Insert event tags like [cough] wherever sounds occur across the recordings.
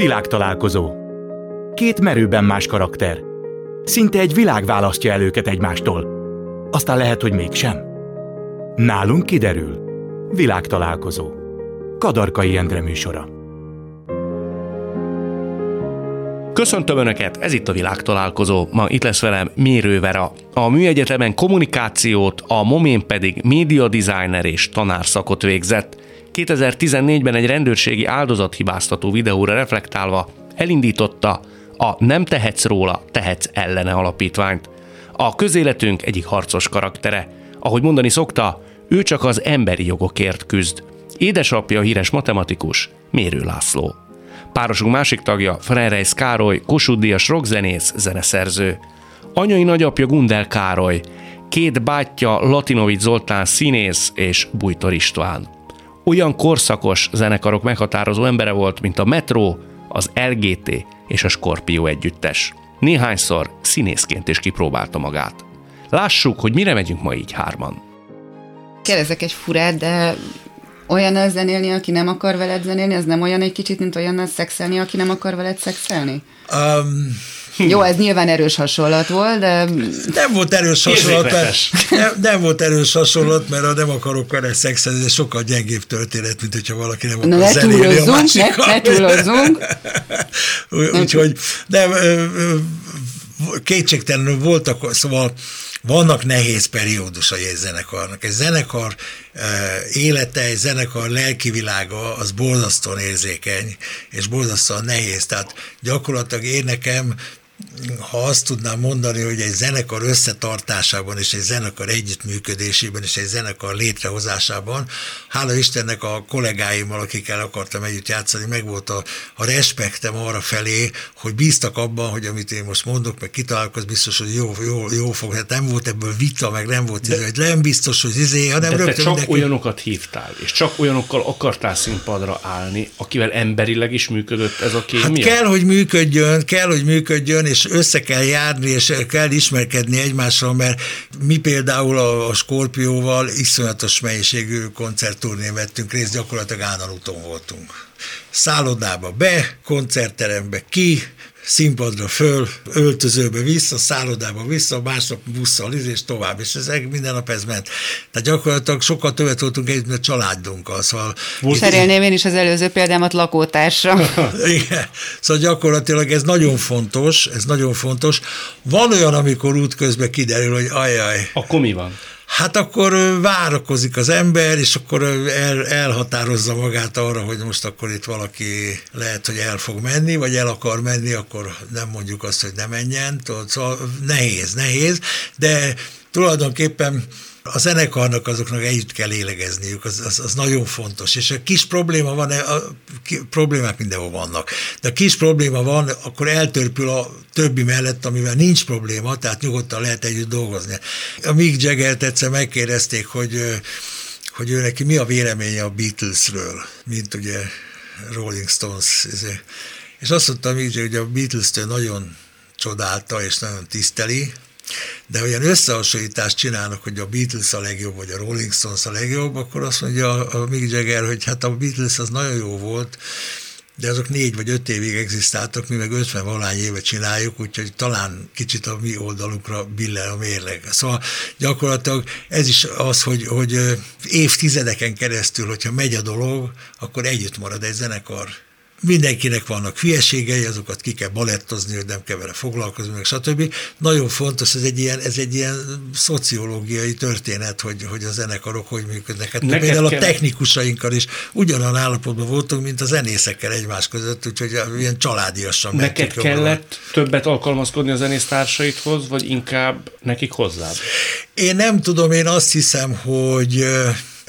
Világtalálkozó. Két merőben más karakter. Szinte egy világ választja el őket egymástól. Aztán lehet, hogy mégsem. Nálunk kiderül. Világtalálkozó. Kadarkai Endre műsora. Köszöntöm Önöket, ez itt a világtalálkozó. Ma itt lesz velem Mérő Vera. A műegyetemen kommunikációt, a Momén pedig média designer és tanárszakot végzett. 2014-ben egy rendőrségi áldozathibáztató videóra reflektálva elindította a Nem tehetsz róla, tehetsz ellene alapítványt. A közéletünk egyik harcos karaktere. Ahogy mondani szokta, ő csak az emberi jogokért küzd. Édesapja híres matematikus, Mérő László. Párosunk másik tagja, Frerejsz Károly, Kossuth Díjas rockzenész, zeneszerző. Anyai nagyapja Gundel Károly, két bátyja Latinovics Zoltán színész és Bújtor István. Olyan korszakos zenekarok meghatározó embere volt, mint a Metro, az LGT és a Scorpio együttes. Néhányszor színészként is kipróbálta magát. Lássuk, hogy mire megyünk ma így hárman. Kérdezek egy furát, de olyan zenélni, aki nem akar veled zenélni, az nem olyan egy kicsit, mint olyan szexelni, aki nem akar veled szexelni? Um, jó, ez nyilván erős hasonlat volt, de... Nem volt erős hasonlat, mert, nem, nem volt erős hasonlat, mert a nem akarok vele szexelni, ez sokkal gyengébb történet, mint hogyha valaki nem akar Na, ne zenélni a másikkal. Ne, ne túlozzunk. Úgyhogy nem, kétségtelenül voltak, szóval vannak nehéz periódusai egy zenekarnak. Egy zenekar élete, egy zenekar lelkivilága az borzasztóan érzékeny, és borzasztóan nehéz. Tehát gyakorlatilag én nekem ha azt tudnám mondani, hogy egy zenekar összetartásában és egy zenekar együttműködésében és egy zenekar létrehozásában, hála Istennek a kollégáimmal, akikkel akartam együtt játszani, meg volt a, a respektem arra felé, hogy bíztak abban, hogy amit én most mondok, meg kitalálkoz, biztos, hogy jó, jó, jó fog. Hát nem volt ebből vita, meg nem volt, de, izé, hogy nem biztos, hogy izé, hanem de rögtön te csak mindenki... olyanokat hívtál, és csak olyanokkal akartál színpadra állni, akivel emberileg is működött ez a kémia? Hát kell, hogy működjön, kell, hogy működjön, és össze kell járni, és kell ismerkedni egymással, mert mi például a, a Skorpióval iszonyatos mennyiségű koncertturnén vettünk részt, gyakorlatilag Ánan úton voltunk. Szállodába be, koncertterembe ki, színpadra föl, öltözőbe vissza, szállodába vissza, másnap busszal és tovább, és ez minden nap ez ment. Tehát gyakorlatilag sokkal többet voltunk együtt, a családunkkal. Szóval Cserélném én is az előző példámat lakótársra. [laughs] Igen. Szóval gyakorlatilag ez nagyon fontos, ez nagyon fontos. Van olyan, amikor útközben kiderül, hogy ajaj. Akkor mi van? Hát akkor várakozik az ember, és akkor el, elhatározza magát arra, hogy most akkor itt valaki lehet, hogy el fog menni, vagy el akar menni, akkor nem mondjuk azt, hogy ne menjen. Szóval nehéz, nehéz, de tulajdonképpen a zenekarnak azoknak együtt kell élegezniük, az, az, az nagyon fontos. És a kis probléma van, a problémák mindenhol vannak, de a kis probléma van, akkor eltörpül a többi mellett, amivel nincs probléma, tehát nyugodtan lehet együtt dolgozni. A Mick Jagger egyszer megkérdezték, hogy, hogy ő neki mi a véleménye a Beatlesről, mint ugye Rolling Stones. És azt mondta hogy a Beatles-től nagyon csodálta és nagyon tiszteli, de olyan összehasonlítást csinálnak, hogy a Beatles a legjobb, vagy a Rolling Stones a legjobb, akkor azt mondja a Mick Jagger, hogy hát a Beatles az nagyon jó volt, de azok négy vagy öt évig egzisztáltak, mi meg 50 valány éve csináljuk, úgyhogy talán kicsit a mi oldalunkra billen a mérleg. Szóval gyakorlatilag ez is az, hogy, hogy évtizedeken keresztül, hogyha megy a dolog, akkor együtt marad egy zenekar mindenkinek vannak hülyeségei, azokat ki kell balettozni, hogy nem kell vele foglalkozni, meg stb. Nagyon fontos, ez egy ilyen, ez egy ilyen szociológiai történet, hogy, hogy a zenekarok hogy működnek. Hát például a technikusainkkal is ugyanolyan állapotban voltunk, mint a zenészekkel egymás között, úgyhogy ilyen családiasan Neked kellett többet alkalmazkodni a zenésztársaidhoz, vagy inkább nekik hozzád? Én nem tudom, én azt hiszem, hogy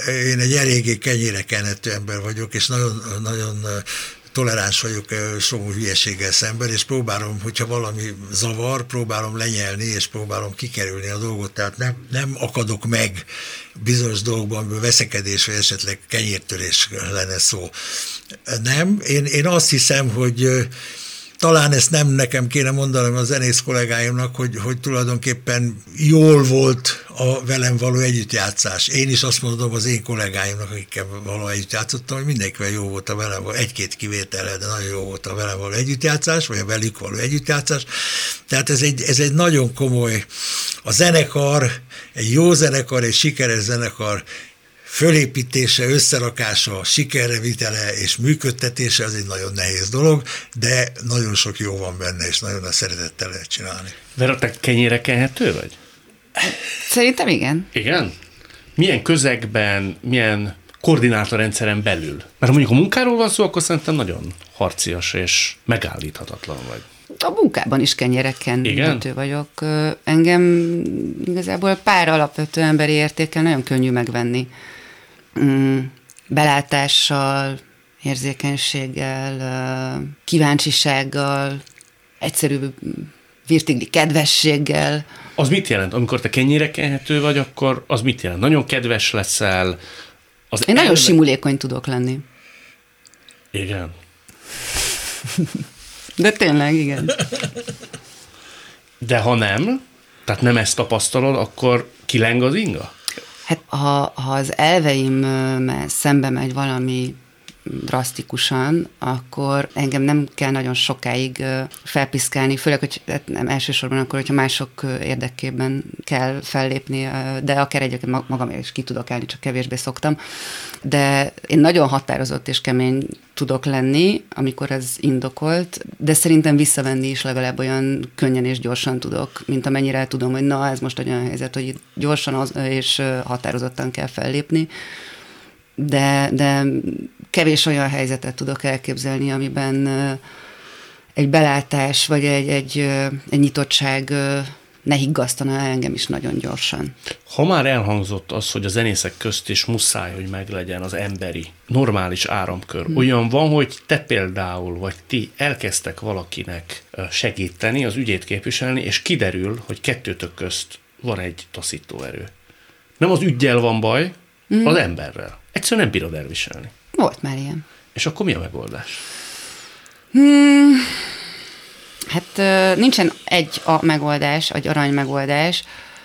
én egy eléggé kenyére kenető ember vagyok, és nagyon, nagyon toleráns vagyok sok hülyeséggel szemben, és próbálom, hogyha valami zavar, próbálom lenyelni, és próbálom kikerülni a dolgot, tehát nem, nem akadok meg bizonyos dolgokban, veszekedés, vagy esetleg kenyértörés lenne szó. Nem, én, én azt hiszem, hogy talán ezt nem nekem kéne mondanom a zenész kollégáimnak, hogy, hogy tulajdonképpen jól volt a velem való együttjátszás. Én is azt mondom az én kollégáimnak, akikkel való együtt játszottam, hogy mindenkivel jó volt a velem való, egy-két kivétellel, de nagyon jó volt a velem való együttjátszás, vagy a velük való együttjátszás. Tehát ez egy, ez egy nagyon komoly, a zenekar, egy jó zenekar, egy sikeres zenekar fölépítése, összerakása, sikerre vitele és működtetése az egy nagyon nehéz dolog, de nagyon sok jó van benne, és nagyon a szeretettel lehet csinálni. Vera, te kenyére kenhető vagy? Szerintem igen. Igen? Milyen közegben, milyen koordinátorrendszeren belül? Mert ha mondjuk a munkáról van szó, akkor szerintem nagyon harcias és megállíthatatlan vagy. A munkában is kenyereken Igen? vagyok. Engem igazából pár alapvető emberi értékel nagyon könnyű megvenni mm, belátással, érzékenységgel, kíváncsisággal, egyszerű virtigli kedvességgel. Az mit jelent? Amikor te kenyére kenhető vagy, akkor az mit jelent? Nagyon kedves leszel? Az Én elve... nagyon simulékony tudok lenni. Igen. De tényleg, igen. De ha nem, tehát nem ezt tapasztalod, akkor kileng az inga? Hát ha, ha az elveimmel szembe megy valami drasztikusan, akkor engem nem kell nagyon sokáig felpiszkálni, főleg, hogy hát nem elsősorban akkor, hogyha mások érdekében kell fellépni, de akár egyébként magam is ki tudok állni, csak kevésbé szoktam. De én nagyon határozott és kemény tudok lenni, amikor ez indokolt, de szerintem visszavenni is legalább olyan könnyen és gyorsan tudok, mint amennyire tudom, hogy na, ez most olyan helyzet, hogy gyorsan az, és határozottan kell fellépni de, de kevés olyan helyzetet tudok elképzelni, amiben egy belátás vagy egy, egy, egy nyitottság ne higgasztana engem is nagyon gyorsan. Ha már elhangzott az, hogy a zenészek közt is muszáj, hogy meglegyen az emberi, normális áramkör, hmm. olyan van, hogy te például, vagy ti elkezdtek valakinek segíteni, az ügyét képviselni, és kiderül, hogy kettőtök közt van egy taszító erő. Nem az ügyjel van baj, hmm. az emberrel. Egyszerűen nem bírod elviselni. Volt már ilyen. És akkor mi a megoldás? Hmm, hát nincsen egy a megoldás, egy arany megoldás.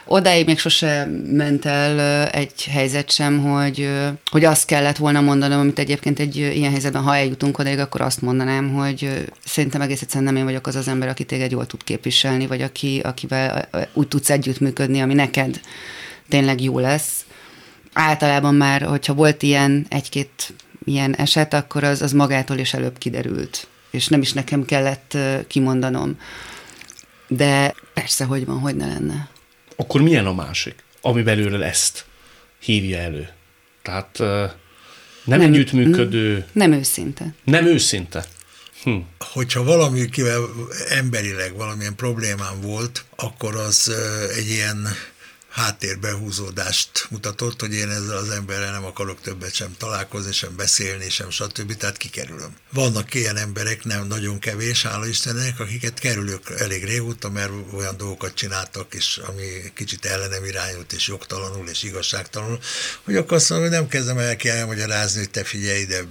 Odáig még sose ment el egy helyzet sem, hogy, hogy azt kellett volna mondanom, amit egyébként egy ilyen helyzetben, ha eljutunk odáig, akkor azt mondanám, hogy szerintem egész egyszerűen nem én vagyok az az ember, aki téged jól tud képviselni, vagy aki, akivel úgy tudsz együttműködni, ami neked tényleg jó lesz. Általában már, hogyha volt ilyen egy-két ilyen eset, akkor az, az magától is előbb kiderült. És nem is nekem kellett kimondanom. De persze, hogy van, hogy ne lenne. Akkor milyen a másik, ami belőle ezt hívja elő? Tehát nem, nem együttműködő... Nem őszinte. Nem őszinte. Hm. Hogyha valamikivel emberileg valamilyen problémám volt, akkor az egy ilyen háttérbehúzódást mutatott, hogy én ezzel az emberrel nem akarok többet sem találkozni, sem beszélni, sem stb. Tehát kikerülöm. Vannak ilyen emberek, nem nagyon kevés, hála Istennek, akiket kerülök elég régóta, mert olyan dolgokat csináltak, és ami kicsit ellenem irányult, és jogtalanul, és igazságtalanul, hogy akkor azt mondom, hogy nem kezdem el kell elmagyarázni, hogy te figyelj ide,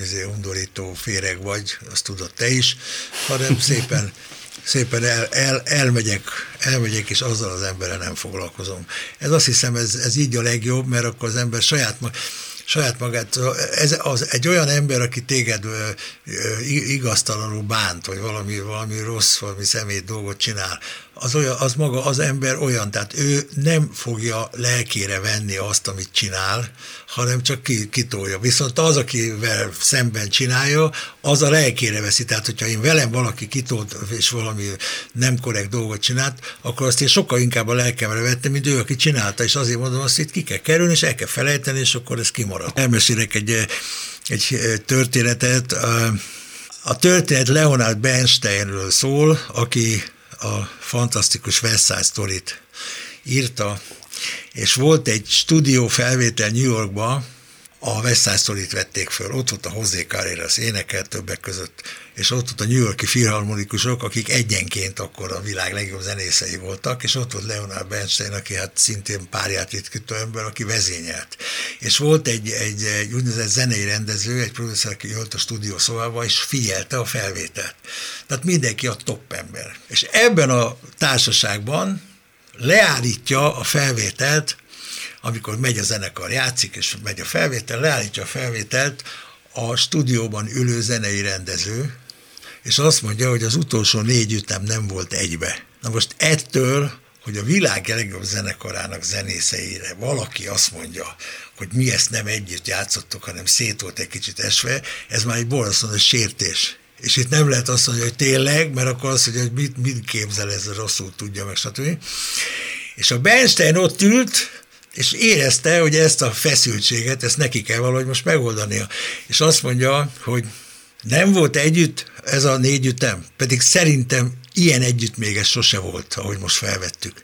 izé, undorító féreg vagy, azt tudod te is, hanem szépen szépen el, el, elmegyek, elmegyek, és azzal az emberrel nem foglalkozom. Ez azt hiszem, ez, ez így a legjobb, mert akkor az ember saját, saját magát, ez az, egy olyan ember, aki téged igaztalanul bánt, vagy valami, valami rossz, valami szemét dolgot csinál, az, olyan, az maga az ember olyan, tehát ő nem fogja lelkére venni azt, amit csinál, hanem csak ki, kitolja. Viszont az, akivel szemben csinálja, az a lelkére veszi. Tehát, hogyha én velem valaki kitolt, és valami nem korrekt dolgot csinált, akkor azt én sokkal inkább a lelkemre vettem, mint ő, aki csinálta, és azért mondom, azt itt ki kell kerülni, és el kell felejteni, és akkor ez kimarad. Elmesélek egy, egy történetet. A történet Leonard Bernsteinről szól, aki a fantasztikus Side Story-t írta, és volt egy stúdió felvétel New Yorkban, a West vették föl, ott volt a José Carreras énekel többek között, és ott volt a New Yorki filharmonikusok, akik egyenként akkor a világ legjobb zenészei voltak, és ott volt Leonard Bernstein, aki hát szintén párját ritkító ember, aki vezényelt. És volt egy, egy, egy úgynevezett zenei rendező, egy producer, aki jött a stúdió szobába, és figyelte a felvételt. Tehát mindenki a top ember. És ebben a társaságban leállítja a felvételt amikor megy a zenekar, játszik, és megy a felvétel, leállítja a felvételt a stúdióban ülő zenei rendező, és azt mondja, hogy az utolsó négy ütem nem volt egybe. Na most ettől, hogy a világ legjobb zenekarának zenészeire valaki azt mondja, hogy mi ezt nem együtt játszottuk, hanem szét volt egy kicsit esve, ez már egy borzasztó sértés. És itt nem lehet azt mondani, hogy tényleg, mert akkor mondja, hogy mit, mit képzel ez, rosszul tudja meg, stb. És a Bernstein ott ült, és érezte, hogy ezt a feszültséget, ezt neki kell valahogy most megoldania. És azt mondja, hogy nem volt együtt ez a négy ütem, pedig szerintem ilyen együtt még ez sose volt, ahogy most felvettük.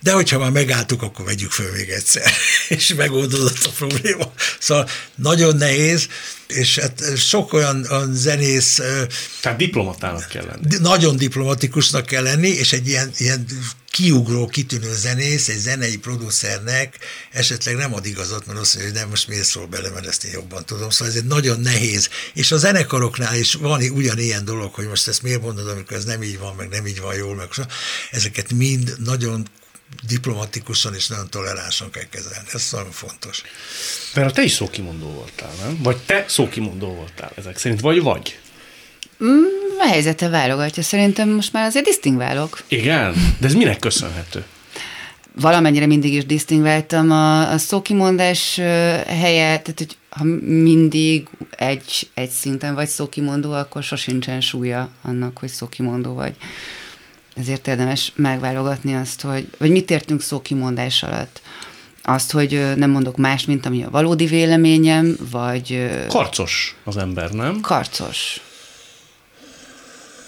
De hogyha már megálltuk, akkor vegyük föl még egyszer, [laughs] és megoldódott a probléma. Szóval nagyon nehéz, és hát sok olyan, zenész... Tehát diplomatának kell lenni. Nagyon diplomatikusnak kell lenni, és egy ilyen, ilyen kiugró, kitűnő zenész, egy zenei producernek esetleg nem ad igazat, mert azt mondja, hogy nem, most miért szól bele, mert ezt én jobban tudom. Szóval ez egy nagyon nehéz. És a zenekaroknál is van ugyanilyen dolog, hogy most ezt miért mondod, amikor ez nem így van, meg nem így van jól, meg ezeket mind nagyon diplomatikusan és nagyon toleránsan kell kezelni. Ez nagyon fontos. Mert te is szókimondó voltál, nem? Vagy te szókimondó voltál ezek szerint, vagy vagy? Mm, a helyzete válogatja. Szerintem most már azért disztingválok. Igen? De ez minek köszönhető? Valamennyire mindig is disztingváltam a, a szókimondás helyet, tehát hogy ha mindig egy, egy szinten vagy szókimondó, akkor sosincsen súlya annak, hogy szókimondó vagy. Ezért érdemes megválogatni azt, hogy, vagy mit értünk szókimondás alatt. Azt, hogy nem mondok más, mint ami a valódi véleményem, vagy... Karcos az ember, nem? Karcos.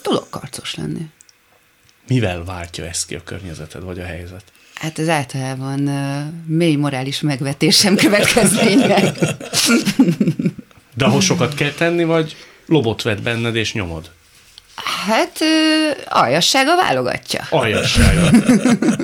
Tudok karcos lenni. Mivel váltja ezt ki a környezeted, vagy a helyzet? Hát ez általában uh, mély morális megvetésem következménye. [laughs] De ahhoz sokat kell tenni, vagy lobot vet benned és nyomod? Hát aljassága válogatja. Aljassága.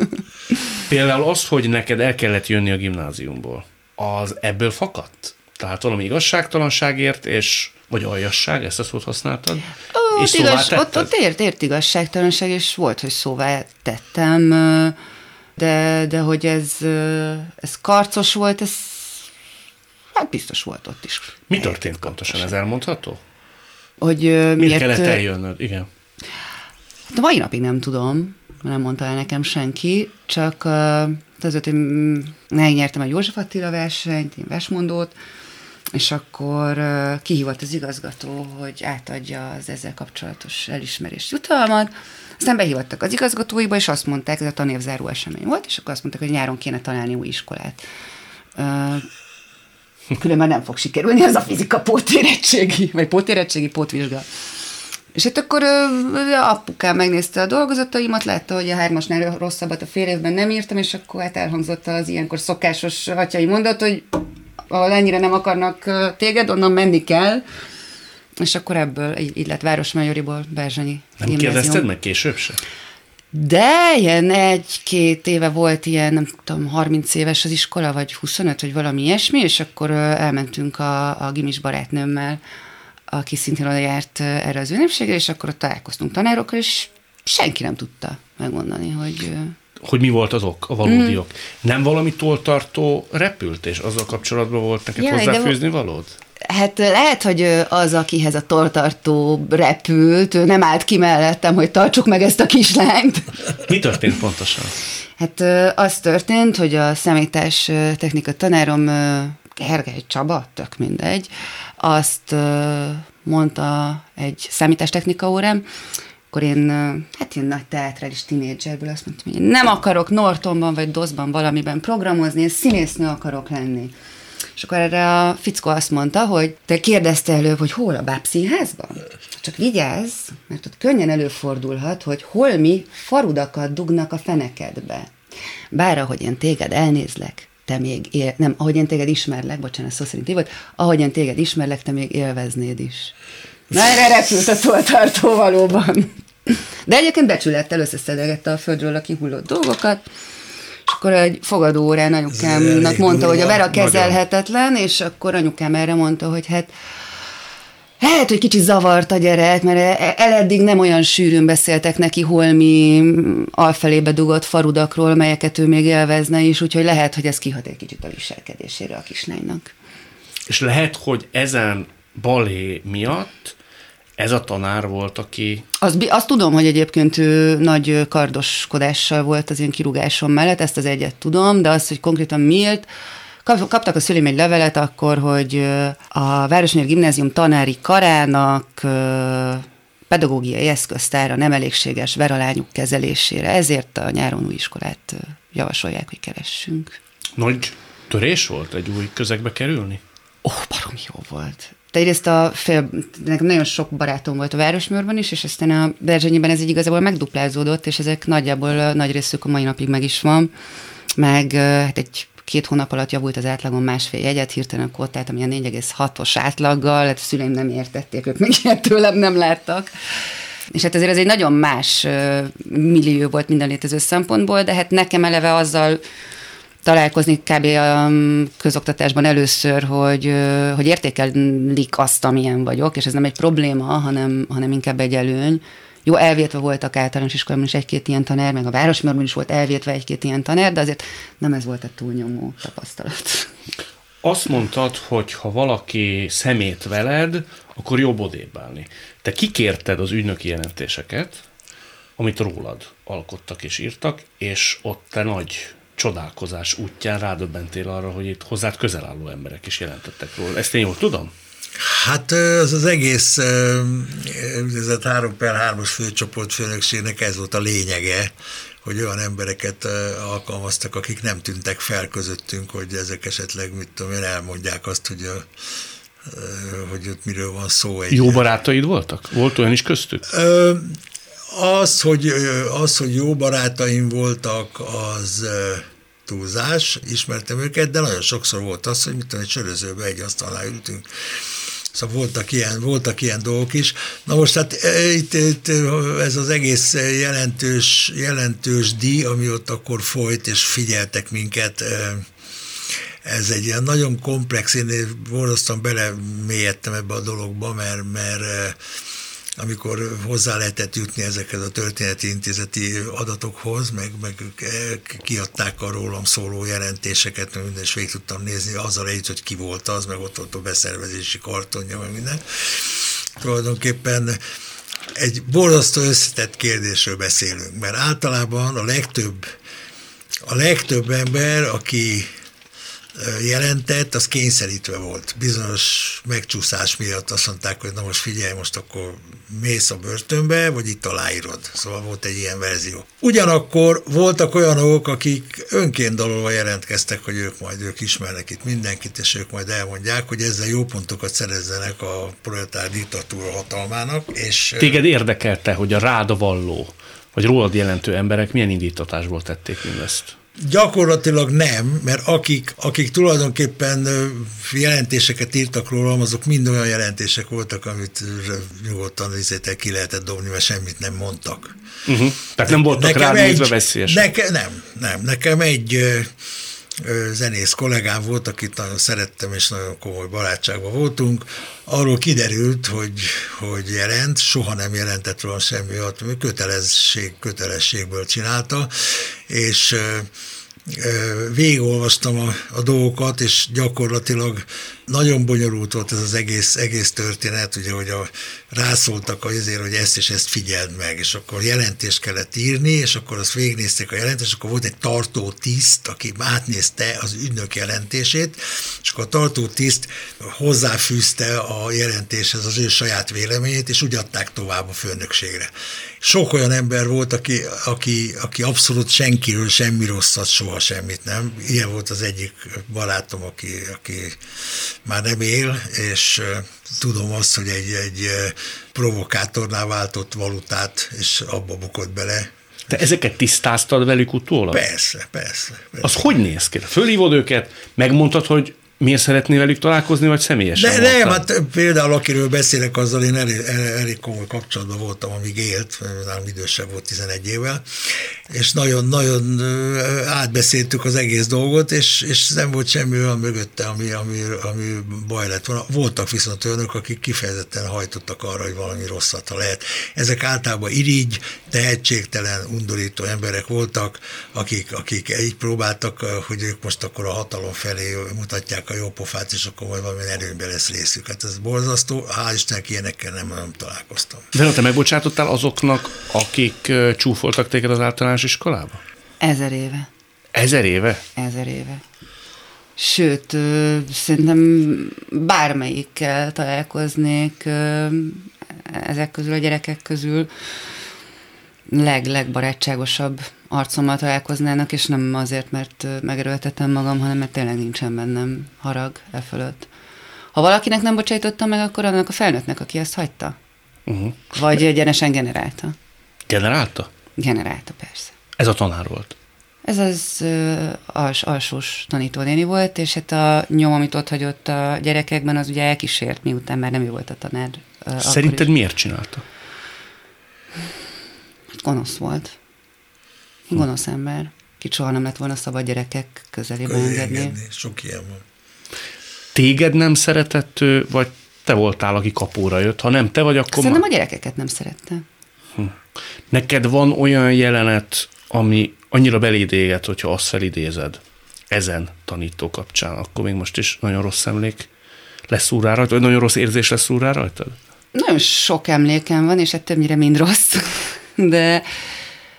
[laughs] Például az, hogy neked el kellett jönni a gimnáziumból, az ebből fakadt? Tehát valami igazságtalanságért, és vagy aljasság, ezt a szót használtad? Ó, és igaz, ott, ott ért, ért igazságtalanság, és volt, hogy szóvá tettem, de, de hogy ez, ez karcos volt, ez hát biztos volt ott is. Mi történt pontosan, ez elmondható? Hogy miért, miért kellett eljönnöd, igen. Hát a mai napig nem tudom, nem mondta el nekem senki, csak azért, hogy megnyertem a József Attila versenyt, én versmondót, és akkor kihívott az igazgató, hogy átadja az ezzel kapcsolatos elismerés jutalmat. Aztán behívottak az igazgatóiba, és azt mondták, ez a tanévzáró esemény volt, és akkor azt mondták, hogy nyáron kéne találni új iskolát. Különben nem fog sikerülni az a fizika pótérettségi, vagy pótérettségi pótvizsga. És hát akkor apukám megnézte a dolgozataimat, látta, hogy a hármasnál rosszabbat a fél évben nem írtam, és akkor hát elhangzott az ilyenkor szokásos atyai mondat, hogy ahol ennyire nem akarnak téged, onnan menni kell. És akkor ebből így, így lett Városmajoriból Berzsanyi Nem kérdezted meg később se? De ilyen egy-két éve volt ilyen, nem tudom, 30 éves az iskola, vagy 25, vagy valami ilyesmi, és akkor elmentünk a, a gimis barátnőmmel, aki szintén oda járt erre az ünnepségre, és akkor ott találkoztunk tanárokkal, és senki nem tudta megmondani, hogy hogy mi volt az ok, a valódi mm. ok. Nem valami toltartó repült, és azzal kapcsolatban volt neked Jaj, hozzáfűzni valód? Hát lehet, hogy az, akihez a tortartó repült, ő nem állt ki mellettem, hogy tartsuk meg ezt a kislányt. Mi történt pontosan? Hát az történt, hogy a számítás technika tanárom, Gergely Csaba, tök mindegy, azt mondta egy számítástechnika órám, akkor én, hát én nagy teátrális tinédzserből azt mondtam, hogy én nem akarok Nortonban vagy DOS-ban valamiben programozni, én színésznő akarok lenni. És akkor erre a fickó azt mondta, hogy te kérdezte előbb, hogy hol a bábszínházban? Csak vigyázz, mert ott könnyen előfordulhat, hogy holmi farudakat dugnak a fenekedbe. Bár ahogy én téged elnézlek, te még él, nem, ahogy én téged ismerlek, bocsánat, szó szerint volt, ahogy én téged ismerlek, te még élveznéd is. Na erre repült a szóltartó valóban. De egyébként becsülettel összeszedegette a földről a kihullott dolgokat, akkor egy fogadó órán anyukámnak mondta, hogy a Vera kezelhetetlen, és akkor anyukám erre mondta, hogy hát lehet, hogy kicsit zavart a gyerek, mert e- el eddig nem olyan sűrűn beszéltek neki holmi alfelébe dugott farudakról, melyeket ő még élvezne is, úgyhogy lehet, hogy ez kihat egy kicsit a viselkedésére a kislánynak. És lehet, hogy ezen balé miatt ez a tanár volt, aki... Az, azt tudom, hogy egyébként ő nagy kardoskodással volt az én kirúgásom mellett, ezt az egyet tudom, de azt, hogy konkrétan miért, kaptak a szüleim egy levelet akkor, hogy a Városnyi Gimnázium tanári karának pedagógiai eszköztára nem elégséges veralányuk kezelésére, ezért a nyáron új iskolát javasolják, hogy keressünk. Nagy törés volt egy új közegbe kerülni? Ó, oh, barom jó volt. Egyrészt a fél, nekem nagyon sok barátom volt a Városmőrben is, és aztán a Berzsenyiben ez így igazából megduplázódott, és ezek nagyjából nagy részük a mai napig meg is van. Meg hát egy két hónap alatt javult az átlagon másfél jegyet, hirtelen kódtáltam ilyen 4,6-os átlaggal, hát a szüleim nem értették, ők még ilyet tőlem nem láttak. És hát azért ez egy nagyon más millió volt minden létező szempontból, de hát nekem eleve azzal találkozni kb. a közoktatásban először, hogy, hogy értékelik azt, amilyen vagyok, és ez nem egy probléma, hanem, hanem inkább egy előny. Jó, elvétve voltak általános iskolában is egy-két ilyen tanár, meg a Városmörben is volt elvétve egy-két ilyen tanár, de azért nem ez volt a túlnyomó tapasztalat. Azt mondtad, hogy ha valaki szemét veled, akkor jobb odébb állni. Te kikérted az ügynöki jelentéseket, amit rólad alkottak és írtak, és ott te nagy csodálkozás útján rádöbbentél arra, hogy itt hozzád közel álló emberek is jelentettek róla. Ezt én jól tudom? Hát az az egész ez a 3 per 3-as főcsoport főnökségnek ez volt a lényege, hogy olyan embereket alkalmaztak, akik nem tűntek fel közöttünk, hogy ezek esetleg, mit tudom én, elmondják azt, hogy a, hogy ott miről van szó. Egy Jó barátaid voltak? Volt olyan is köztük? Az, hogy, az, hogy jó barátaim voltak, az túlzás, ismertem őket, de nagyon sokszor volt az, hogy mit tudom, egy sörözőbe egy asztalnál ültünk, Szóval voltak ilyen, voltak ilyen dolgok is. Na most hát itt, itt ez az egész jelentős, jelentős díj, ami ott akkor folyt, és figyeltek minket, ez egy ilyen nagyon komplex, én borzasztóan bele mélyedtem ebbe a dologba, mert, mert amikor hozzá lehetett jutni ezekhez a történeti intézeti adatokhoz, meg, meg kiadták a rólam szóló jelentéseket, meg minden, és végig tudtam nézni, azzal együtt, hogy ki volt az, meg ott volt a beszervezési kartonja, meg minden. Tulajdonképpen egy borzasztó összetett kérdésről beszélünk, mert általában a legtöbb, a legtöbb ember, aki jelentett, az kényszerítve volt. Bizonyos megcsúszás miatt azt mondták, hogy na most figyelj, most akkor mész a börtönbe, vagy itt aláírod. Szóval volt egy ilyen verzió. Ugyanakkor voltak olyanok, akik önként dalolva jelentkeztek, hogy ők majd ők ismernek itt mindenkit, és ők majd elmondják, hogy ezzel jó pontokat szerezzenek a proletár diktatúra hatalmának. És Téged érdekelte, hogy a rád valló, vagy rólad jelentő emberek milyen indítatásból tették mindezt? Gyakorlatilag nem, mert akik, akik tulajdonképpen jelentéseket írtak rólam, azok mind olyan jelentések voltak, amit nyugodtan vizétek ki lehetett dobni, mert semmit nem mondtak. Uh-huh. Tehát nem voltak nekem rád nézve veszélyesek? Neke, nem, nem. Nekem egy zenész kollégám volt, akit nagyon szerettem, és nagyon komoly barátságban voltunk. Arról kiderült, hogy, hogy jelent, soha nem jelentett róla semmi, kötelesség, kötelességből csinálta, és végigolvastam a, a dolgokat, és gyakorlatilag nagyon bonyolult volt ez az egész, egész történet, ugye, hogy a, rászóltak azért, hogy ezt és ezt figyeld meg, és akkor jelentést kellett írni, és akkor azt végignézték a jelentést, és akkor volt egy tartó tiszt, aki átnézte az ügynök jelentését, és akkor a tartó tiszt hozzáfűzte a jelentéshez az ő saját véleményét, és úgy adták tovább a főnökségre. Sok olyan ember volt, aki, aki, aki abszolút senkiről semmi rosszat, soha semmit nem. Ilyen volt az egyik barátom, aki, aki már nem él, és tudom azt, hogy egy, egy provokátornál váltott valutát, és abba bukott bele. Te ezeket tisztáztad velük utólag? Persze, persze. persze. Az hogy néz ki? Fölhívod őket, megmondtad, hogy miért szeretnél velük találkozni, vagy személyesen? De, nem, hát például akiről beszélek, azzal én elég, elég komoly kapcsolatban voltam, amíg élt, nálam idősebb volt 11 évvel, és nagyon-nagyon átbeszéltük az egész dolgot, és, és nem volt semmi olyan mögötte, ami, ami, ami baj lett volna. Voltak viszont önök, akik kifejezetten hajtottak arra, hogy valami rosszat, ha lehet. Ezek általában irigy, tehetségtelen, undorító emberek voltak, akik, akik így próbáltak, hogy ők most akkor a hatalom felé mutatják a jó pofát, és akkor majd valami erőben lesz részük. Hát ez borzasztó, hál' Istennek ilyenekkel nem, nem találkoztam. De te megbocsátottál azoknak, akik csúfoltak téged az általános iskolába? Ezer éve. Ezer éve? Ezer éve. Sőt, szerintem bármelyikkel találkoznék ezek közül, a gyerekek közül leg-legbarátságosabb arcommal találkoznának, és nem azért, mert megerőltetem magam, hanem mert tényleg nincsen bennem harag e fölött. Ha valakinek nem bocsájtottam meg, akkor annak a felnőttnek, aki ezt hagyta. Uh-huh. Vagy egyenesen generálta. Generálta? Generálta, persze. Ez a tanár volt? Ez az uh, als, alsós tanítónéni volt, és hát a nyom, amit ott hagyott a gyerekekben, az ugye elkísért, miután már nem ő volt a tanár. Szerinted miért csinálta? Gonosz volt. Gonosz ember. Ki soha nem lett volna szabad gyerekek közelébe engedni. engedni. Sok ilyen van. Téged nem szeretett ő, vagy te voltál, aki kapóra jött? Ha nem te vagy, akkor... Szerintem a gyerekeket nem szerette. Hm. Neked van olyan jelenet, ami annyira beléd éget, hogyha azt felidézed ezen tanító kapcsán, akkor még most is nagyon rossz emlék lesz úrá rajta, vagy nagyon rossz érzés lesz úrá rajtad? Nagyon sok emlékem van, és hát többnyire mind rossz, [laughs] de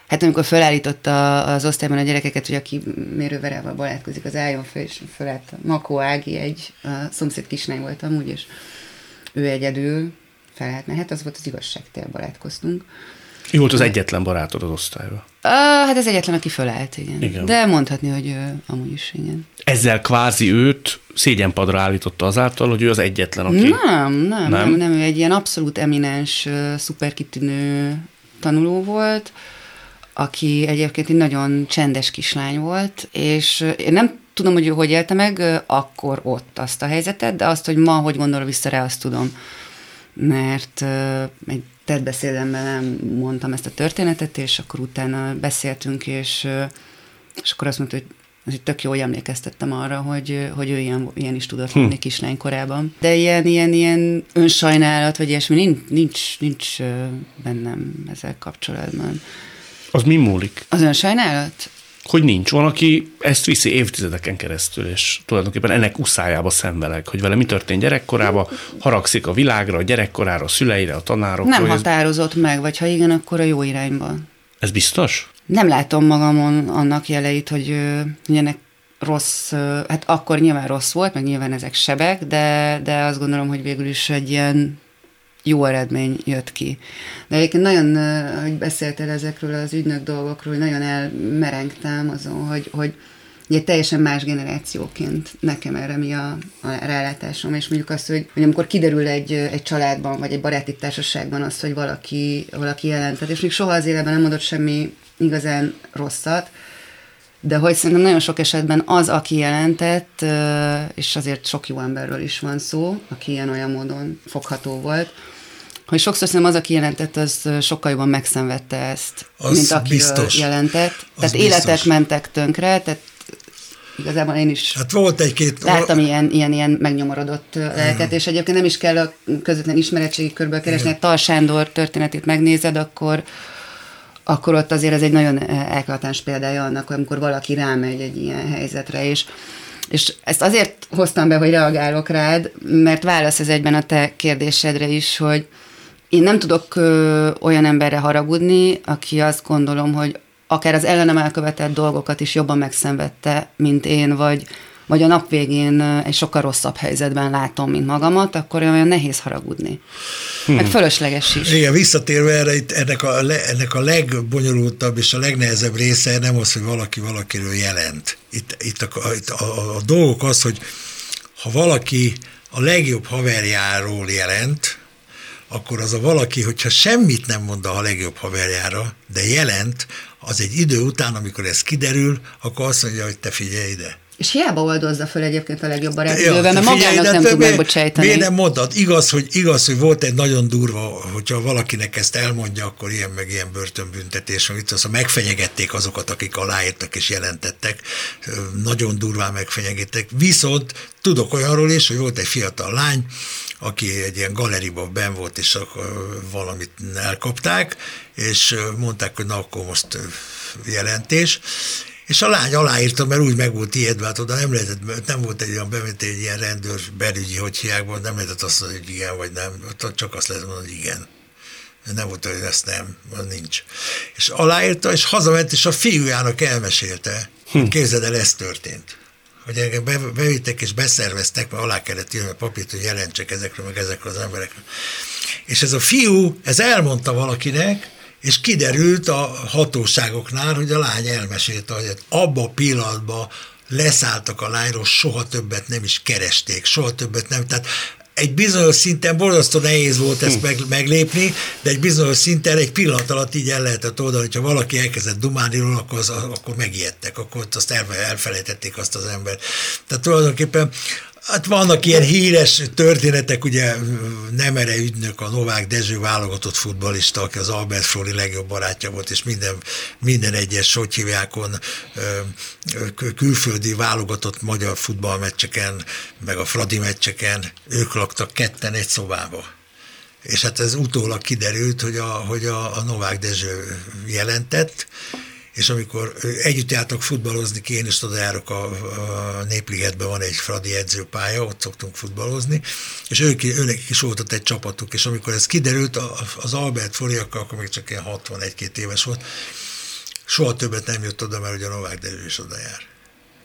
Hát amikor felállította az osztályban a gyerekeket, hogy aki mérőverával barátkozik, az álljon föl, és fölállt Makó Ági, egy a szomszéd kislány volt amúgy, és ő egyedül felállt, mert hát az volt az igazságtér, barátkoztunk. Ő volt az egyetlen barátod az osztályban? Uh, hát ez egyetlen, aki fölállt, igen. igen. De mondhatni, hogy ő amúgy is, igen. Ezzel kvázi őt szégyenpadra állította azáltal, hogy ő az egyetlen, aki... Nem, nem, nem, nem, nem ő egy ilyen abszolút eminens, szuperkitűnő tanuló volt, aki egyébként egy nagyon csendes kislány volt, és én nem tudom, hogy ő hogy élte meg akkor ott azt a helyzetet, de azt, hogy ma hogy gondol vissza rá, azt tudom. Mert egy tett beszédemben nem mondtam ezt a történetet, és akkor utána beszéltünk, és, és akkor azt mondta, hogy hogy tök jól emlékeztettem arra, hogy, hogy ő ilyen, ilyen is tudott lenni hm. kislány korában. De ilyen, ilyen, ilyen önsajnálat, vagy ilyesmi nincs, nincs, nincs bennem ezzel kapcsolatban. Az mi múlik? Az önsajnálat? Hogy nincs. Van, aki ezt viszi évtizedeken keresztül, és tulajdonképpen ennek uszájába szenveleg, hogy vele mi történt gyerekkorában, haragszik a világra, a gyerekkorára, a szüleire, a tanárokra. Nem határozott ez... meg, vagy ha igen, akkor a jó irányban. Ez biztos? Nem látom magamon annak jeleit, hogy, hogy ennek rossz, hát akkor nyilván rossz volt, meg nyilván ezek sebek, de, de azt gondolom, hogy végül is egy ilyen jó eredmény jött ki. De egyébként nagyon, hogy beszéltél ezekről az ügynök dolgokról, nagyon elmerengtem azon, hogy, hogy ugye teljesen más generációként nekem erre mi a, a rálátásom, és mondjuk azt, hogy, hogy amikor kiderül egy, egy családban, vagy egy baráti társaságban az, hogy valaki, valaki jelentett, és még soha az életben nem mondott semmi igazán rosszat, de hogy szerintem nagyon sok esetben az, aki jelentett, és azért sok jó emberről is van szó, aki ilyen-olyan módon fogható volt, hogy sokszor szerintem az, aki jelentett, az sokkal jobban megszenvedte ezt, az mint aki biztos. jelentett. Az tehát biztos. életek mentek tönkre, tehát igazából én is hát volt egy-két... láttam ilyen, ilyen, ilyen megnyomorodott lelket, és egyébként nem is kell a közvetlen ismeretségi körből keresni, Tal Sándor történetét megnézed, akkor akkor ott azért ez egy nagyon elklatáns példája annak, amikor valaki rámegy egy ilyen helyzetre, és és ezt azért hoztam be, hogy reagálok rád, mert válasz ez egyben a te kérdésedre is, hogy én nem tudok ö, olyan emberre haragudni, aki azt gondolom, hogy akár az ellenem elkövetett dolgokat is jobban megszenvedte, mint én, vagy, vagy a nap végén egy sokkal rosszabb helyzetben látom, mint magamat, akkor olyan nehéz haragudni. Hmm. Meg fölösleges is. Igen, visszatérve erre, itt ennek a, ennek a legbonyolultabb és a legnehezebb része nem az, hogy valaki valakiről jelent. Itt, itt, a, itt a, a, a dolgok az, hogy ha valaki a legjobb haverjáról jelent, akkor az a valaki, hogyha semmit nem mond a legjobb haverjára, de jelent, az egy idő után, amikor ez kiderül, akkor azt mondja, hogy te figyelj ide és hiába oldozza föl egyébként a legjobb barátnővel, mert magának nem tud megbocsájtani. Miért nem mondod? Igaz hogy, igaz, hogy volt egy nagyon durva, hogyha valakinek ezt elmondja, akkor ilyen meg ilyen börtönbüntetés, amit azt megfenyegették azokat, akik aláírtak és jelentettek, nagyon durván megfenyegettek. Viszont tudok olyanról is, hogy volt egy fiatal lány, aki egy ilyen galeriban ben volt, és akkor valamit elkapták, és mondták, hogy na akkor most jelentés, és a lány aláírta, mert úgy meg volt ijedve, hát oda nem lehetett, nem volt egy olyan bement egy ilyen rendőr belügyi, hogy hiákban, nem lehetett azt mondani, hogy igen vagy nem, csak azt lehet mondani, hogy igen. Nem volt, hogy ezt nem, nincs. És aláírta, és hazament, és a fiújának elmesélte. Hm. Képzeld el, ez történt. Hogy engem bevittek és beszerveztek, mert alá kellett írni a papírt, hogy jelentsek ezekről, meg ezekről az emberekről. És ez a fiú, ez elmondta valakinek, és kiderült a hatóságoknál, hogy a lány elmesélte, hogy abba a pillanatban leszálltak a lányról, soha többet nem is keresték, soha többet nem. Tehát egy bizonyos szinten borzasztó nehéz volt ezt hm. meg, meglépni, de egy bizonyos szinten egy pillanat alatt így el lehetett oldani, hogyha valaki elkezdett dumálni róla, akkor, az, akkor megijedtek, akkor azt elfelejtették azt az embert. Tehát tulajdonképpen Hát vannak ilyen híres történetek, ugye Nemere ügynök, a Novák Dezső válogatott futbalista, aki az Albert Froli legjobb barátja volt, és minden, minden egyes sotyhívjákon külföldi válogatott magyar futballmeccseken, meg a Fradi meccseken, ők laktak ketten egy szobába. És hát ez utólag kiderült, hogy a, hogy a, a Novák Dezső jelentett, és amikor együtt jártak futballozni, én is oda járok, a, a Népligetben van egy Fradi edzőpálya, ott szoktunk futballozni, és ők, őnek is volt ott egy csapatuk, és amikor ez kiderült, az Albert Foriakkal, akkor még csak ilyen 61-2 éves volt, soha többet nem jött oda, mert ugye a Novák is oda jár.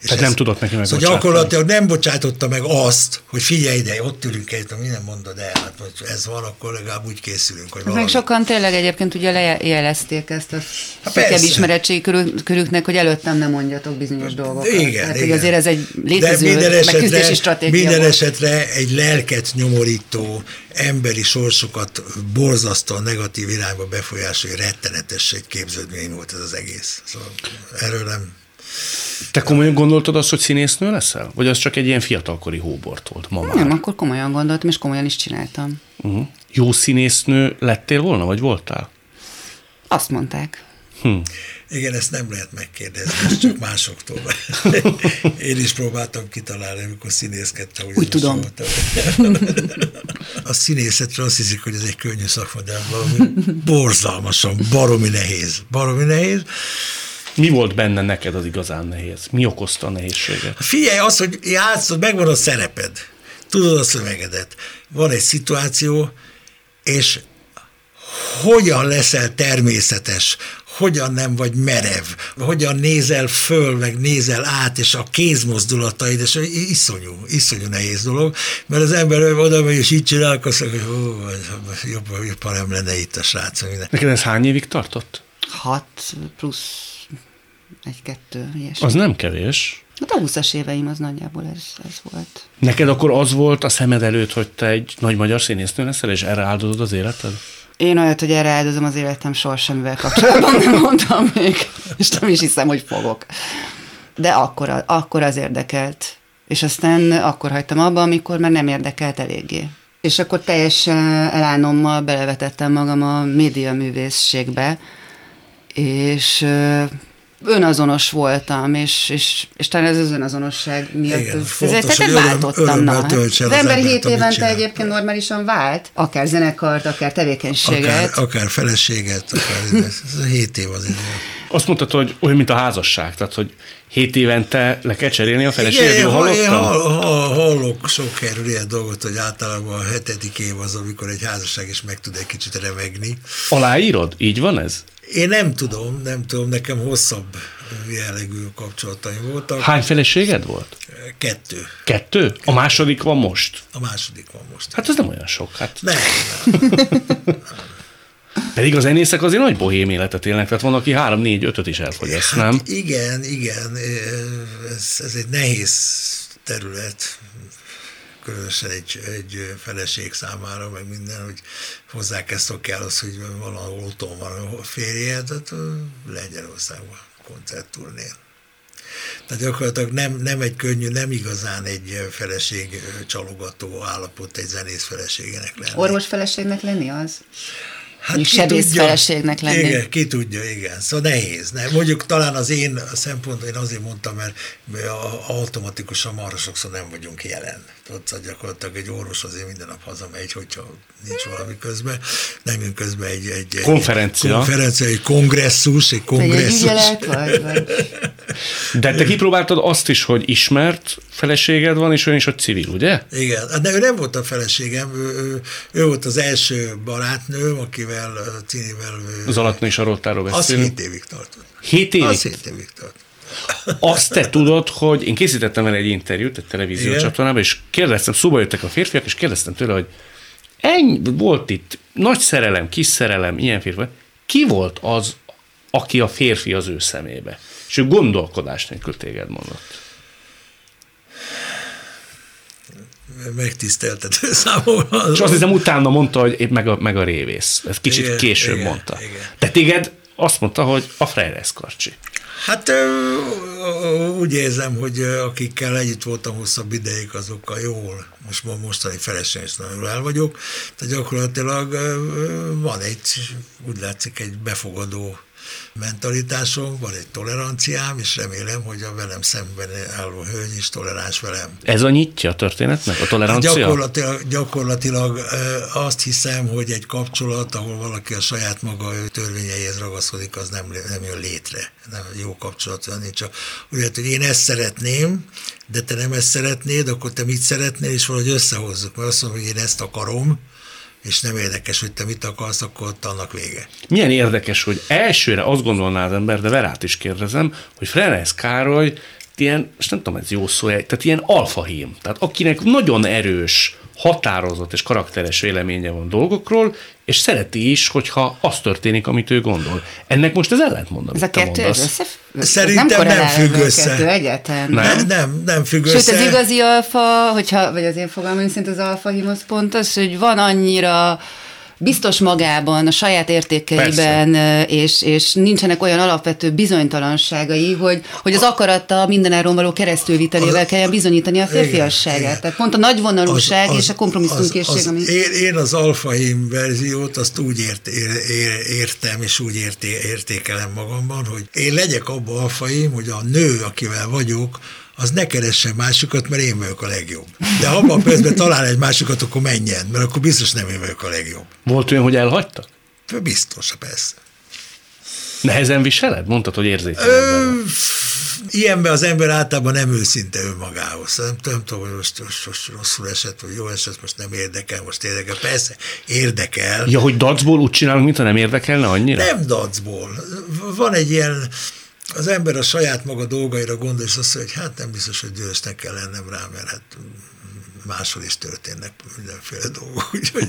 És Tehát ez, nem tudott neki megbocsátani. Szóval gyakorlatilag nem bocsátotta meg azt, hogy figyelj ide, ott ülünk egy, mi nem mondod el, hát hogy ez van, akkor legalább úgy készülünk, hogy valami. Meg sokan tényleg egyébként ugye lejelezték ezt a szükebb ismeretségi körüknek, hogy előttem nem mondjatok bizonyos dolgokat. Igen, hát, igen. azért ez egy létező minden esetre, stratégia Minden volt. esetre egy lelket nyomorító, emberi sorsokat borzasztóan negatív irányba befolyásoló, rettenetes egy képződmény volt ez az egész. Szóval erről nem te komolyan gondoltad azt, hogy színésznő leszel? Vagy az csak egy ilyen fiatalkori hóbort volt ma már? Nem, akkor komolyan gondoltam, és komolyan is csináltam. Uh-huh. Jó színésznő lettél volna, vagy voltál? Azt mondták. Hm. Igen, ezt nem lehet megkérdezni, ez csak másoktól. [laughs] Én is próbáltam kitalálni, amikor színészkedtem. Úgy tudom. A színészetre azt hiszik, hogy ez egy könnyű szakma, de valami [laughs] borzalmasan, baromi nehéz. Baromi nehéz. Mi volt benne neked az igazán nehéz? Mi okozta a nehézséget? Figyelj, az, hogy játszod, megvan a szereped. Tudod a szövegedet. Van egy szituáció, és hogyan leszel természetes, hogyan nem vagy merev, hogyan nézel föl, meg nézel át, és a kézmozdulataid, és iszonyú, iszonyú nehéz dolog, mert az ember oda megy, és így csinál, akkor hogy hú, jobb, jobb, ha nem lenne itt a srác. Neked ez hány évig tartott? Hat plusz egy-kettő, ilyesmi. Az nem kevés. Hát a 20-as éveim az nagyjából ez, ez volt. Neked akkor az volt a szemed előtt, hogy te egy nagy magyar színésznő leszel, és erre áldozod az életed? Én olyat, hogy erre áldozom az életem soha semmivel kapcsolatban nem mondtam még, és nem is hiszem, hogy fogok. De akkor, akkor az érdekelt. És aztán akkor hagytam abba, amikor már nem érdekelt eléggé. És akkor teljes elánommal belevetettem magam a média művészségbe, és önazonos voltam, és, és, és talán ez az önazonosság miatt Igen, fontos, ezért váltottam. Na. Hát az ember hét évente egyébként normálisan vált, akár zenekart, akár tevékenységet. Akár, akár feleséget, akár ez, ez hét év az idő. Azt mondtad, hogy olyan, mint a házasság, tehát, hogy hét évente le kell cserélni a feleséget, jól hallottam? Én hall, hallok sok erről ilyen dolgot, hogy általában a hetedik év az, amikor egy házasság is meg tud egy kicsit remegni. Aláírod? Így van ez? Én nem tudom, nem tudom, nekem hosszabb jellegű kapcsolataim voltak. Hány feleséged volt? Kettő. Kettő? A második van most? A második van most. Hát ez nem olyan sok. Hát. Nem, nem. [laughs] Pedig az zenészek azért nagy bohém életet élnek, tehát van, aki három, négy, ötöt is elfogyaszt, hát nem? Igen, igen, ez, ez egy nehéz terület különösen egy, egy feleség számára, meg minden, hogy hozzá kell kell az, hogy valahol otthon van a férje, tehát Lengyelországban koncertturnén. Tehát gyakorlatilag nem, nem egy könnyű, nem igazán egy feleség csalogató állapot egy zenész feleségének lenni. Orvos feleségnek lenni az? Hát ki sebész tudja, feleségnek lenni. Igen, ki tudja, igen. Szóval nehéz. Nem? Mondjuk talán az én szempont, én azért mondtam, mert automatikusan marha sokszor nem vagyunk jelen. Szóval gyakorlatilag egy orvos azért minden nap hazamegy, hogyha nincs valami közben. Nem jön közben egy, egy, konferencia. Egy konferencia, egy kongresszus, egy kongresszus. Egy vagy, vagy. De te kipróbáltad azt is, hogy ismert feleséged van, és olyan is, hogy civil, ugye? Igen, de ő nem volt a feleségem, ő, ő, ő volt az első barátnőm, akivel, Cinivel... Az alatt is a rottáról beszélünk. Az hét évig tartott. Hét évig? Az hét évig tartott. Azt te tudod, hogy én készítettem el egy interjút egy televízió csatornában, és kérdeztem, szóba jöttek a férfiak, és kérdeztem tőle, hogy ennyi, volt itt nagy szerelem, kis szerelem, ilyen férfi. Ki volt az, aki a férfi az ő szemébe? És ő gondolkodás nélkül téged mondott. megtiszteltető [laughs] számomra. És azt hiszem utána mondta, hogy épp meg a, meg a révész. Ez kicsit igen, később igen, mondta. Igen. De téged azt mondta, hogy a Freires Karcsi. Hát úgy érzem, hogy akikkel együtt voltam hosszabb ideig, azokkal jól, most mostani feleségem is nagyon el vagyok, tehát gyakorlatilag van egy, úgy látszik, egy befogadó mentalitásom, van egy toleranciám, és remélem, hogy a velem szemben álló hölgy is toleráns velem. Ez a nyitja a történetnek, a tolerancia? Hát gyakorlatilag, gyakorlatilag azt hiszem, hogy egy kapcsolat, ahol valaki a saját maga törvényeihez ragaszkodik, az nem, nem jön létre. Nem jó kapcsolat nincs. Ugye, hogy én ezt szeretném, de te nem ezt szeretnéd, akkor te mit szeretnél, és valahogy összehozzuk, mert azt mondom, hogy én ezt akarom, és nem érdekes, hogy te mit akarsz, akkor ott annak vége. Milyen érdekes, hogy elsőre azt gondolná az ember, de Verát is kérdezem, hogy Frenes Károly ilyen, és nem tudom, ez jó szó, tehát ilyen alfahím, tehát akinek nagyon erős határozott és karakteres véleménye van dolgokról, és szereti is, hogyha az történik, amit ő gondol. Ennek most ez ellentmond, Ez a kettő össze, Szerintem nem, nem függ össze. Kettő egyáltalán. Nem? nem, nem, nem függ Sőt, össze. Sőt, az igazi alfa, hogyha, vagy az én fogalmam szerint az alfa himosz pont az, hogy van annyira biztos magában, a saját értékeiben, és, és nincsenek olyan alapvető bizonytalanságai, hogy, hogy az akarata mindenáron való keresztülvitelével kelljen bizonyítani a férfiasságát. Igen, Tehát pont a nagyvonalúság és a kompromisszumkészség. Ami... Én, én az alfahim verziót azt úgy ért, ér, ér, értem, és úgy érté, értékelem magamban, hogy én legyek abban alfahim, hogy a nő, akivel vagyok, az ne keressen másokat, mert én vagyok a legjobb. De ha abban a percben talál egy másokat, akkor menjen, mert akkor biztos nem én vagyok a legjobb. Volt olyan, hogy elhagytak? Biztos, persze. Nehezen viseled? Mondtad, hogy érzékeled Ilyenben az ember általában nem őszinte önmagához. Nem, nem tudom, hogy most, most, most rosszul esett, vagy jó esett, most nem érdekel, most érdekel. Persze, érdekel. Ja, hogy dacból úgy csinálunk, mintha nem érdekelne annyira? Nem dacból. Van egy ilyen az ember a saját maga dolgaira gondol, és azt mondja, hogy hát nem biztos, hogy dühösnek kell lennem rá, mert hát máshol is történnek mindenféle dolgok. [laughs] Úgyhogy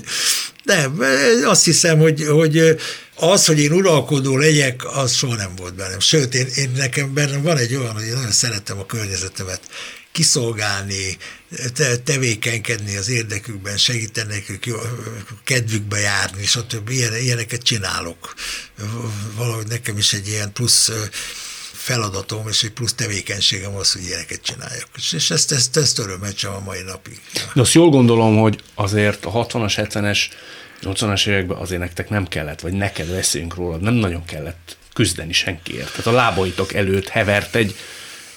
nem, azt hiszem, hogy, hogy az, hogy én uralkodó legyek, az soha nem volt bennem. Sőt, én, én nekem bennem van egy olyan, hogy én nagyon szeretem a környezetemet kiszolgálni, te, tevékenykedni az érdekükben, segíteni nekük, kedvükbe járni, stb. Ilyen, ilyeneket csinálok. Valahogy nekem is egy ilyen plusz feladatom, és egy plusz tevékenységem az, hogy ilyeneket csináljak. És ezt, ezt, ezt örömmel a mai napig. De azt jól gondolom, hogy azért a 60-as, 70-es, 80-as években azért nektek nem kellett, vagy neked veszélyünk róla, nem nagyon kellett küzdeni senkiért. Tehát a lábaitok előtt hevert egy,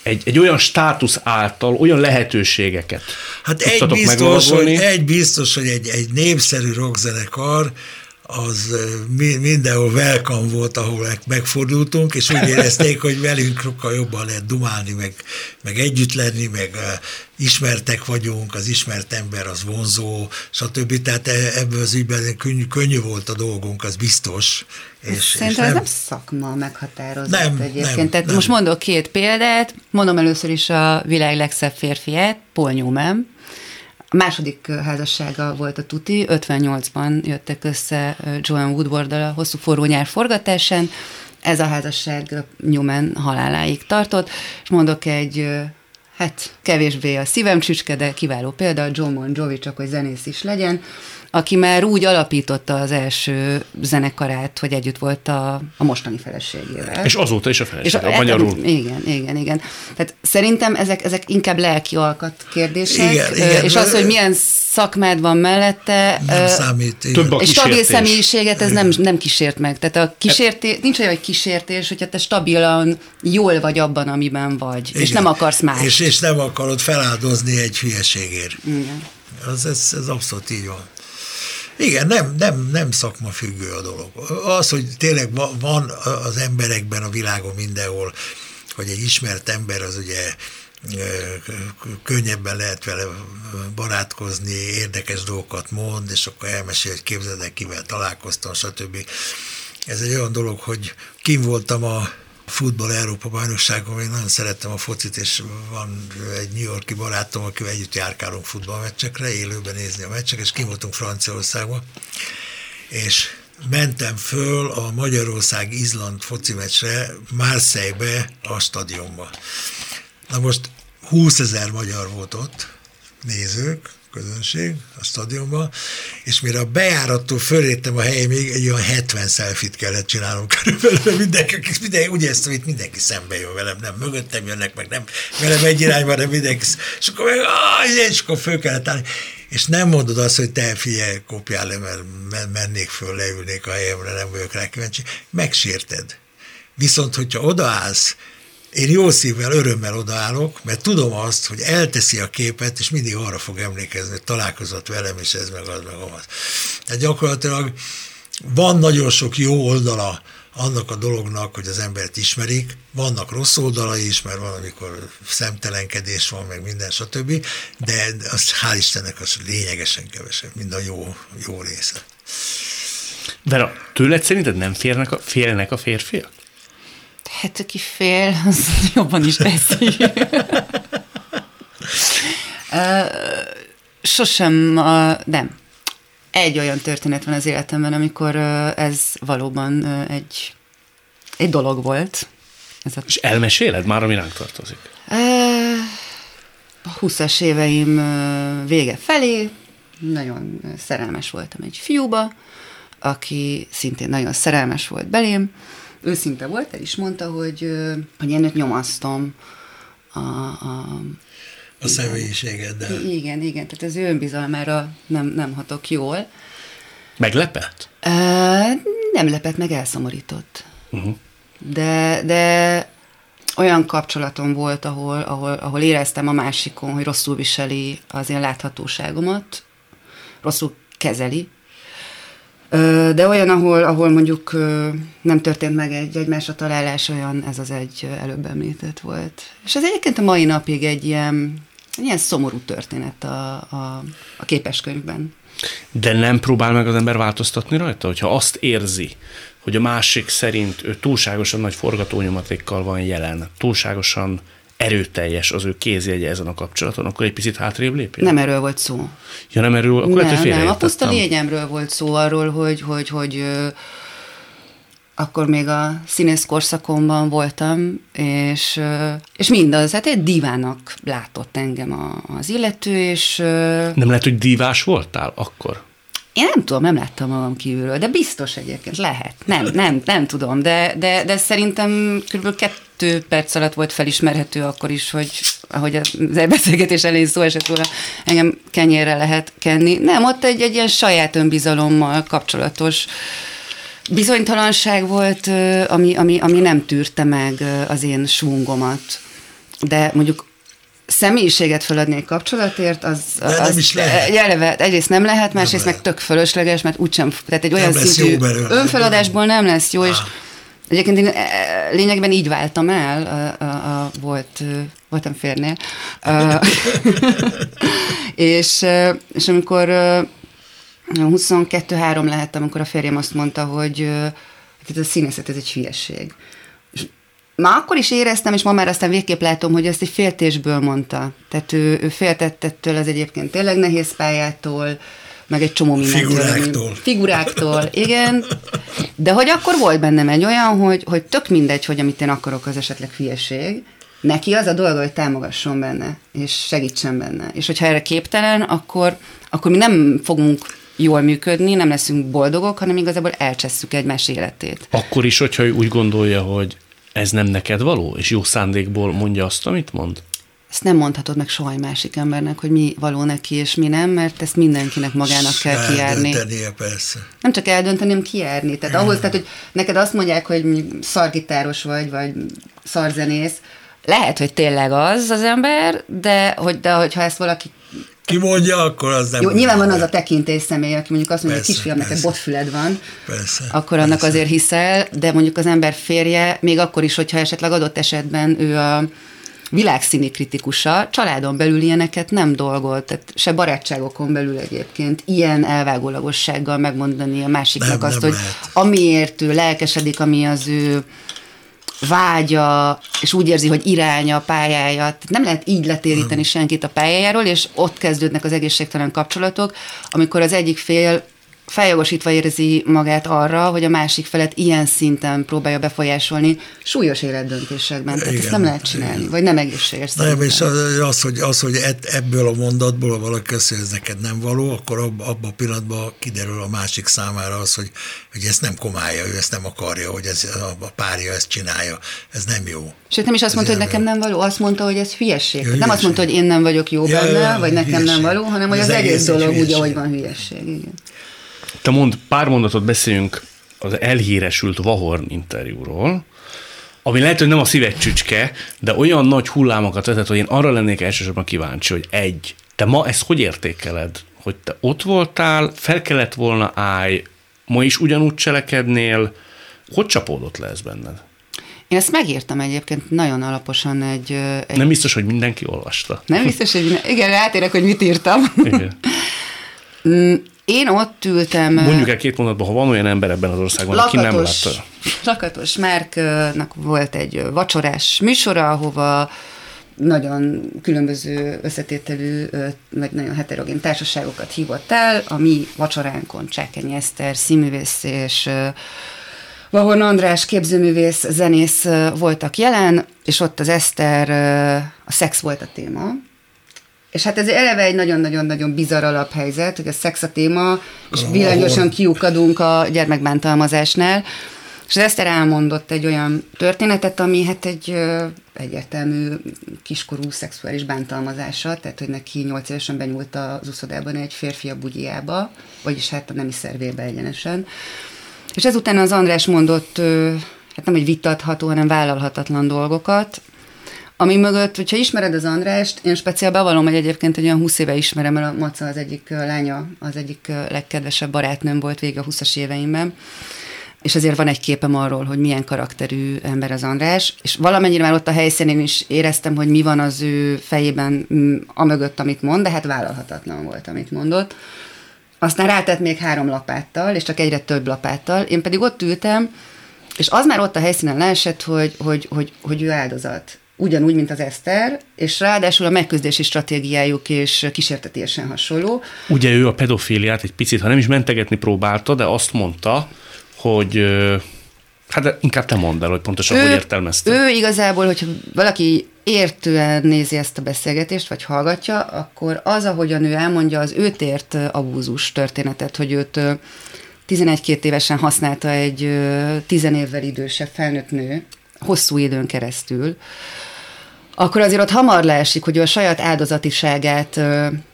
egy, egy olyan státusz által olyan lehetőségeket Hát egy biztos, hogy, egy biztos, hogy egy, egy népszerű rockzenekar az mindenhol welcome volt, ahol megfordultunk, és úgy érezték, hogy velünk sokkal jobban lehet dumálni, meg, meg együtt lenni, meg ismertek vagyunk, az ismert ember az vonzó, stb. Tehát e, ebből az ügyben könnyű, könnyű volt a dolgunk, az biztos. És, Szerintem és nem, ez nem szakma meghatározott nem, egyébként. Nem, Tehát nem. most mondok két példát, mondom először is a világ legszebb férfiát, Paul Newman, a második házassága volt a Tuti, 58-ban jöttek össze Joan woodward a hosszú forró nyár forgatásán. Ez a házasság Newman haláláig tartott, és mondok egy hát kevésbé a szívem csücske, de kiváló példa, John Bon Jovi, csak hogy zenész is legyen, aki már úgy alapította az első zenekarát, hogy együtt volt a, a mostani feleségével. És azóta is a feleség, a, a magyarul. Igen, igen, igen. Tehát szerintem ezek, ezek inkább lelki alkat kérdések, igen, igen, és az, hogy milyen szakmád van mellette, nem számít. Igen. Több a és stabil személyiséget ez nem, nem kísért meg. Tehát a kísértés, nincs olyan, hogy kísértés, hogyha te stabilan jól vagy abban, amiben vagy, igen. és nem akarsz más. És, és nem akarod feláldozni egy hülyeségért. Igen. Az, ez, ez abszolút így van. Igen, nem, nem, nem szakma függő a dolog. Az, hogy tényleg van az emberekben a világon mindenhol, hogy egy ismert ember az ugye könnyebben lehet vele barátkozni, érdekes dolgokat mond, és akkor elmesél, hogy képzeld el, kivel találkoztam, stb. Ez egy olyan dolog, hogy kim voltam a futball Európa bajnokságon, én nagyon szerettem a focit, és van egy New Yorki barátom, akivel együtt járkálunk futballmeccsekre, élőben nézni a meccsek, és kim voltunk Franciaországba, és mentem föl a Magyarország-Izland foci meccsre Marseille-be a stadionba. Na most 20 ezer magyar volt ott, nézők, közönség a stadionban, és mire a bejárattól fölértem a még egy olyan 70 szelfit kellett csinálnom körülbelül, mindenki, mindenki úgy éreztem, hogy mindenki szembe jön velem, nem mögöttem jönnek, meg nem velem egy irányba, de mindenki, és akkor meg, áh, és akkor föl kellett állni, és nem mondod azt, hogy te figyelj, kopjál le, mert mennék föl, leülnék a helyemre, nem vagyok rá kíváncsi, megsérted. Viszont, hogyha odaállsz, én jó szívvel, örömmel odaállok, mert tudom azt, hogy elteszi a képet, és mindig arra fog emlékezni, hogy találkozott velem, és ez meg az, meg az. Tehát gyakorlatilag van nagyon sok jó oldala annak a dolognak, hogy az embert ismerik, vannak rossz oldalai is, mert van, amikor szemtelenkedés van, meg minden, stb., de az hál' Istennek az lényegesen kevesebb, mind a jó, jó része. De tőled szerinted nem férnek a, félnek a férfiak? Hát aki fél, az [laughs] jobban is teszi. Sosem, nem. Egy olyan történet van az életemben, amikor ez valóban egy, egy dolog volt. Ez a... És elmeséled már, ami ránk tartozik? A 20-as éveim vége felé nagyon szerelmes voltam egy fiúba, aki szintén nagyon szerelmes volt belém, őszinte volt, el is mondta, hogy, hogy én őt nyomasztom a, a a személyiségeddel. Igen, igen, tehát az ő önbizalmára nem, nem hatok jól. Meglepett? Uh, nem lepett, meg elszomorított. Uh-huh. De, de olyan kapcsolatom volt, ahol, ahol, ahol éreztem a másikon, hogy rosszul viseli az én láthatóságomat, rosszul kezeli, de olyan, ahol, ahol mondjuk nem történt meg egy egymásra találás, olyan ez az egy előbb említett volt. És ez egyébként a mai napig egy ilyen, egy ilyen szomorú történet a, a, a képeskönyvben. De nem próbál meg az ember változtatni rajta, hogyha azt érzi, hogy a másik szerint ő túlságosan nagy forgatónyomatékkal van jelen, túlságosan erőteljes az ő kézjegye ezen a kapcsolaton, akkor egy picit hátrébb lépjen? Nem erről volt szó. Ja, nem erről, akkor nem, lehet, nem, a puszta lényemről volt szó arról, hogy, hogy, hogy akkor még a színész korszakomban voltam, és, és mindaz, hát egy divának látott engem az illető, és... Nem lehet, hogy divás voltál akkor? Én nem tudom, nem láttam magam kívülről, de biztos egyébként lehet. Nem, nem, nem tudom, de, de, de szerintem kb. Kettő perc alatt volt felismerhető akkor is, hogy ahogy az beszélgetés elején szó esett róla, engem kenyérre lehet kenni. Nem, ott egy, egy ilyen saját önbizalommal kapcsolatos bizonytalanság volt, ami, ami, ami nem tűrte meg az én svungomat. De mondjuk személyiséget feladni egy kapcsolatért, az, az nem is lehet. Eleve, egyrészt nem lehet, másrészt nem meg tök fölösleges, mert úgysem, tehát egy olyan szintű önfeladásból nem lesz jó, és ah. Egyébként én e, lényegben így váltam el, a, a, a, volt, voltam férnél, [laughs] és, és amikor 22-3 lehettem, amikor a férjem azt mondta, hogy ez a színészet ez egy hülyeség. Már akkor is éreztem, és ma már aztán végképp látom, hogy ezt egy féltésből mondta. Tehát ő, ő féltett ettől az egyébként tényleg nehéz pályától, meg egy csomó mindentől. Figuráktól. Figuráktól, igen. De hogy akkor volt bennem egy olyan, hogy, hogy tök mindegy, hogy amit én akarok, az esetleg hülyeség, neki az a dolga, hogy támogasson benne, és segítsen benne. És hogyha erre képtelen, akkor, akkor mi nem fogunk jól működni, nem leszünk boldogok, hanem igazából elcsesszük egymás életét. Akkor is, hogyha ő úgy gondolja, hogy ez nem neked való, és jó szándékból mondja azt, amit mond? Ezt nem mondhatod meg soha egy másik embernek, hogy mi való neki és mi nem, mert ezt mindenkinek magának kell kijárni. persze. Nem csak eldönteni, hanem kijárni. Tehát ahhoz, tehát, hogy neked azt mondják, hogy szargitáros vagy, vagy szarzenész, lehet, hogy tényleg az az ember, de, hogy, de hogyha ezt valaki ki mondja, akkor az nem... Jó, nyilván van az a tekintés személy, aki mondjuk azt mondja, hogy kisfiam, neked botfüled van, persze, akkor annak persze. azért hiszel, de mondjuk az ember férje, még akkor is, hogyha esetleg adott esetben ő a világszíni kritikusa, családon belül ilyeneket nem dolgolt, tehát se barátságokon belül egyébként ilyen elvágólagossággal megmondani a másiknak nem, azt, nem hogy lehet. amiért ő lelkesedik, ami az ő vágya, és úgy érzi, hogy iránya a pályája. Tehát nem lehet így letéríteni senkit a pályájáról, és ott kezdődnek az egészségtelen kapcsolatok, amikor az egyik fél feljogosítva érzi magát arra, hogy a másik felet ilyen szinten próbálja befolyásolni súlyos életdöntésekben. Tehát igen, ezt nem lehet csinálni, igen. vagy nem egészséges. Nem, és az, hogy, az, hogy ebből a mondatból valaki azt, hogy ez neked nem való, akkor abban a pillanatban kiderül a másik számára az, hogy, hogy ezt nem komálja, ő ezt nem akarja, hogy ez, a párja ezt csinálja. Ez nem jó. Sőt, nem is azt ez mondta, hogy nekem nem való, azt mondta, hogy ez hülyesség. Ja, nem azt mondta, hogy én nem vagyok jó ja, benne, ja, vagy nekem hülyeség. nem való, hanem hogy az, az egész dolog úgy, ahogy van hülyesség. Igen. Te mond, pár mondatot beszéljünk az elhíresült Vahorn interjúról, ami lehet, hogy nem a szíved csücske, de olyan nagy hullámokat vezet, hogy én arra lennék elsősorban kíváncsi, hogy egy, te ma ezt hogy értékeled? Hogy te ott voltál, fel kellett volna állj, ma is ugyanúgy cselekednél, hogy csapódott le ez benned? Én ezt megírtam egyébként nagyon alaposan egy... egy... Nem biztos, hogy mindenki olvasta. Nem biztos, hogy minden... Igen, rátérek, hogy mit írtam. Igen. [laughs] Én ott ültem... Mondjuk el két mondatban, ha van olyan ember ebben az országban, lakatos, aki nem látta. Lakatos Márknak volt egy vacsorás műsora, ahova nagyon különböző összetételű, vagy nagyon heterogén társaságokat hívott el. A mi vacsoránkon Csákenyi Eszter, színművész és Vahon András képzőművész, zenész voltak jelen, és ott az Eszter, a szex volt a téma, és hát ez eleve egy nagyon-nagyon-nagyon bizarr alaphelyzet, hogy a szex a téma, és vilányosan kiukadunk a gyermekbántalmazásnál. És az Eszter elmondott egy olyan történetet, ami hát egy ö, egyértelmű kiskorú szexuális bántalmazása, tehát hogy neki nyolc évesen benyúlt az uszodában egy férfi a bugyjába, vagyis hát a nemi szervébe egyenesen. És ezután az András mondott, ö, hát nem egy vitatható, hanem vállalhatatlan dolgokat, ami mögött, hogyha ismered az Andrást, én speciál bevallom, hogy egyébként egy olyan 20 éve ismerem, mert a Maca az egyik lánya, az egyik legkedvesebb barátnőm volt végig a 20-as éveimben, és azért van egy képem arról, hogy milyen karakterű ember az András, és valamennyire már ott a helyszínén is éreztem, hogy mi van az ő fejében a mögött, amit mond, de hát vállalhatatlan volt, amit mondott. Aztán rátett még három lapáttal, és csak egyre több lapáttal, én pedig ott ültem, és az már ott a helyszínen leesett, hogy, hogy, hogy, hogy ő áldozat ugyanúgy, mint az Eszter, és ráadásul a megküzdési stratégiájuk és kísértetésen hasonló. Ugye ő a pedofíliát egy picit, ha nem is mentegetni próbálta, de azt mondta, hogy hát de inkább te mondd el, hogy pontosan ő, hogy értelmezte. Ő igazából, hogyha valaki értően nézi ezt a beszélgetést, vagy hallgatja, akkor az, ahogyan ő elmondja, az őt ért abúzus történetet, hogy őt 11-2 évesen használta egy 10 évvel idősebb felnőtt nő, hosszú időn keresztül, akkor azért ott hamar leesik, hogy ő a saját áldozatiságát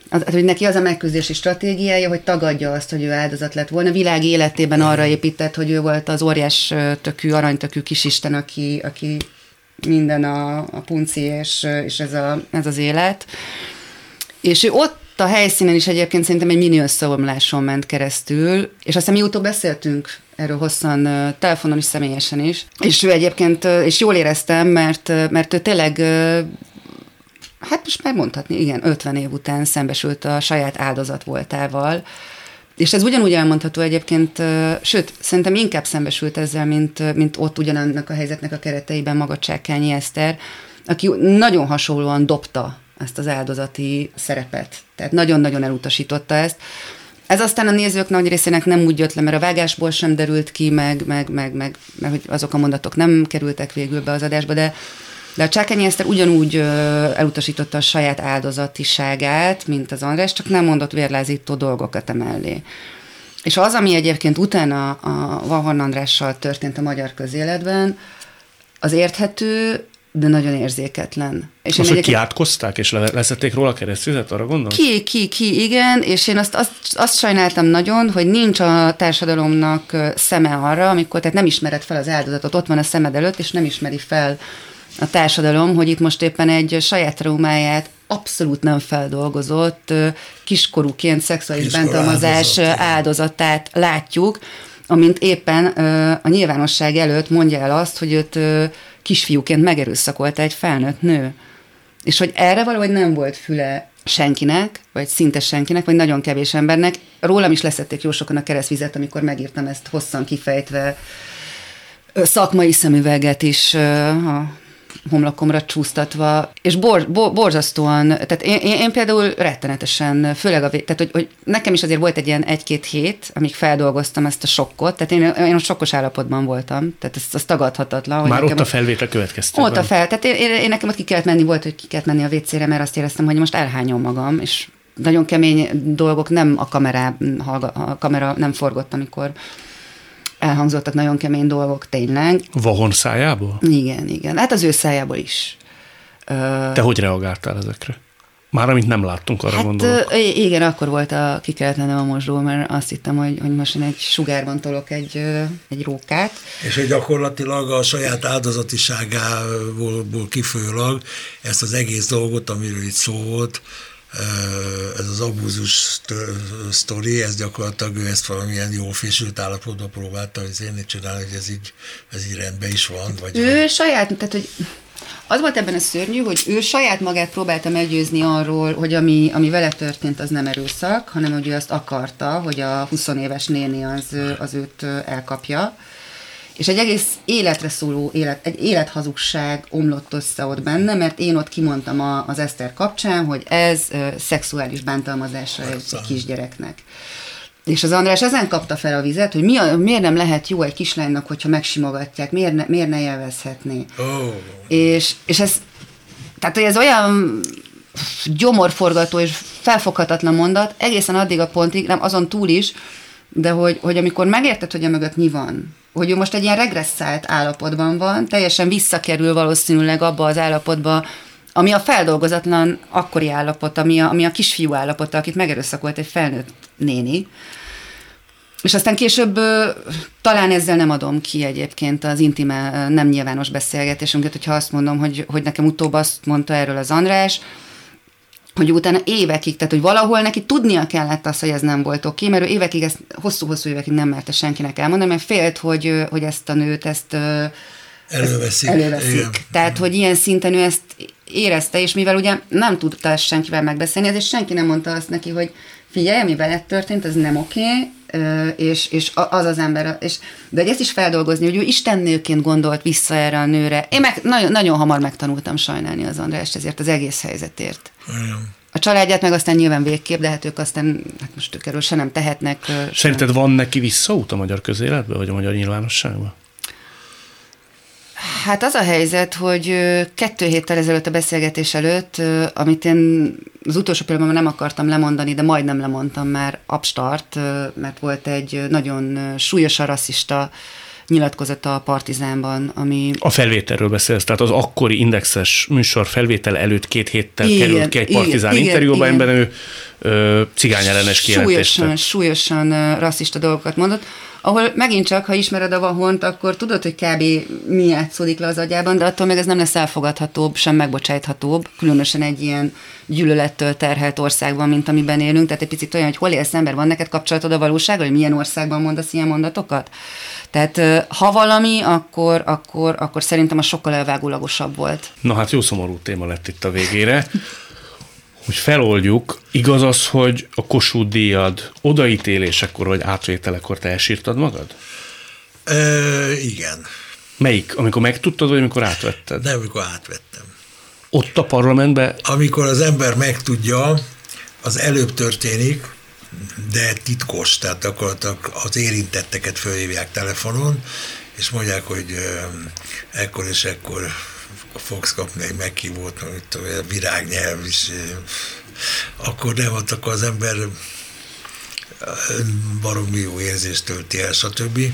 az, hogy neki az a megküzdési stratégiája, hogy tagadja azt, hogy ő áldozat lett volna. Világ életében arra épített, hogy ő volt az óriás tökű, aranytökű kisisten, aki, aki minden a, a punci, és, és ez, a, ez az élet. És ő ott a helyszínen is egyébként szerintem egy mini összeomláson ment keresztül, és aztán mi utóbb beszéltünk erről hosszan telefonon is, személyesen is. És ő egyébként, és jól éreztem, mert, mert ő tényleg hát most már mondhatni, igen, 50 év után szembesült a saját áldozat voltával, és ez ugyanúgy elmondható egyébként, sőt, szerintem inkább szembesült ezzel, mint, mint ott ugyanannak a helyzetnek a kereteiben maga Csákányi Eszter, aki nagyon hasonlóan dobta ezt az áldozati szerepet. Tehát nagyon-nagyon elutasította ezt. Ez aztán a nézők nagy részének nem úgy jött le, mert a vágásból sem derült ki, meg, meg, meg, meg, meg hogy azok a mondatok nem kerültek végül be az adásba, de De a Csákányi Eszter ugyanúgy elutasította a saját áldozatiságát, mint az András, csak nem mondott vérlázító dolgokat emellé. És az, ami egyébként utána a Vahorn Andrással történt a magyar közéletben, az érthető, de nagyon érzéketlen. És Most, hogy kiátkozták, és leszették róla a keresztüzet, arra gondolsz? Ki, ki, ki, igen, és én azt, azt, azt sajnáltam nagyon, hogy nincs a társadalomnak szeme arra, amikor tehát nem ismered fel az áldozatot, ott van a szemed előtt, és nem ismeri fel a társadalom, hogy itt most éppen egy saját traumáját abszolút nem feldolgozott kiskorúként szexuális bántalmazás áldozatát látjuk, amint éppen a nyilvánosság előtt mondja el azt, hogy őt kisfiúként megerőszakolta egy felnőtt nő. És hogy erre valahogy nem volt füle senkinek, vagy szinte senkinek, vagy nagyon kevés embernek. Rólam is leszették jó sokan a keresztvizet, amikor megírtam ezt hosszan kifejtve, szakmai szemüveget is a homlokomra csúsztatva, és bor, bor, borzasztóan, tehát én, én, én például rettenetesen, főleg a, tehát hogy, hogy nekem is azért volt egy ilyen egy-két hét, amíg feldolgoztam ezt a sokkot, tehát én, én sokkos állapotban voltam, tehát ez, az tagadhatatlan. Hogy Már ott a felvétel következtében. Ott a fel, tehát én, én, én nekem ott ki kellett menni, volt, hogy ki kellett menni a WC-re, mert azt éreztem, hogy most elhányom magam, és nagyon kemény dolgok nem a kamera, a kamera nem forgott, amikor elhangzottak nagyon kemény dolgok tényleg. Vahon szájából? Igen, igen. Hát az ő szájából is. Te hogy reagáltál ezekre? Már amit nem láttunk, arra hát, gondolok. Igen, akkor volt a ki kellett lennem a mosdó, mert azt hittem, hogy, hogy most én egy sugárban tolok egy, egy rókát. És hogy gyakorlatilag a saját áldozatiságából kifolyólag ezt az egész dolgot, amiről itt szó volt, ez az abúzus sztori, ez gyakorlatilag ő ezt valamilyen jó fésült állapotban próbálta hogy én csinálni, hogy ez így, ez így rendben is van. Vagy ő van. saját, tehát hogy az volt ebben a szörnyű, hogy ő saját magát próbálta meggyőzni arról, hogy ami, ami vele történt, az nem erőszak, hanem hogy ő azt akarta, hogy a 20 éves néni az, az őt elkapja és egy egész életre szóló élet, egy élethazugság omlott össze ott benne, mert én ott kimondtam a, az Eszter kapcsán, hogy ez ö, szexuális bántalmazása egy, egy kisgyereknek. És az András ezen kapta fel a vizet, hogy mi a, miért nem lehet jó egy kislánynak, hogyha megsimogatják, miért ne, miért ne élvezhetné. Oh. És, és ez, tehát hogy ez olyan gyomorforgató és felfoghatatlan mondat, egészen addig a pontig, nem azon túl is, de hogy, hogy amikor megérted, hogy a mögött mi van, hogy ő most egy ilyen regresszált állapotban van, teljesen visszakerül valószínűleg abba az állapotba, ami a feldolgozatlan akkori állapot, ami a, ami a kisfiú állapota, akit megerőszakolt egy felnőtt néni. És aztán később talán ezzel nem adom ki egyébként az intime, nem nyilvános beszélgetésünket, hogyha azt mondom, hogy, hogy nekem utóbb azt mondta erről az András, hogy utána évekig, tehát hogy valahol neki tudnia kellett azt, hogy ez nem volt oké, mert ő évekig ezt, hosszú-hosszú évekig nem merte senkinek elmondani, mert félt, hogy, hogy ezt a nőt, ezt előveszik. Ezt előveszik. Igen. Tehát, hogy ilyen szinten ő ezt érezte, és mivel ugye nem tudta ezt senkivel megbeszélni, ezért senki nem mondta azt neki, hogy figyelj, ami veled történt, az nem oké, és, és az az ember, és, de ezt is feldolgozni, hogy ő istennőként gondolt vissza erre a nőre. Én meg nagyon, nagyon hamar megtanultam sajnálni az Andrást ezért az egész helyzetért. Igen. A családját meg aztán nyilván végképp, de hát ők aztán, hát most ők erről se nem tehetnek. Szerinted van neki visszaút a magyar közéletbe, vagy a magyar nyilvánosságba? Hát az a helyzet, hogy kettő héttel ezelőtt a beszélgetés előtt, amit én az utolsó pillanatban nem akartam lemondani, de majdnem lemondtam már abstart, mert volt egy nagyon súlyosan rasszista nyilatkozata a Partizánban, ami... A felvételről beszélsz, tehát az akkori indexes műsor felvétel előtt két héttel igen, került ki egy Partizán igen, interjúba, amiben ő ö, cigányellenes kijelentést Súlyosan, súlyosan rasszista dolgokat mondott, ahol megint csak, ha ismered a vahont, akkor tudod, hogy kb. mi játszódik le az agyában, de attól még ez nem lesz elfogadhatóbb, sem megbocsájthatóbb, különösen egy ilyen gyűlölettől terhelt országban, mint amiben élünk. Tehát egy picit olyan, hogy hol élsz ember, van neked kapcsolatod a valósággal, hogy milyen országban mondasz ilyen mondatokat? Tehát ha valami, akkor, akkor, akkor szerintem a sokkal elvágólagosabb volt. Na hát jó szomorú téma lett itt a végére hogy feloldjuk, igaz az, hogy a Kossuth díjad odaítélésekor vagy átvételekor te elsírtad magad? Ö, igen. Melyik? Amikor megtudtad, vagy amikor átvetted? Nem, amikor átvettem. Ott a parlamentben? Amikor az ember megtudja, az előbb történik, de titkos, tehát akkor az érintetteket fölhívják telefonon, és mondják, hogy ekkor és ekkor fogsz kapni egy meghívót, amit a virágnyelv is, akkor nem, akkor az ember baromi jó érzést tölti el, stb.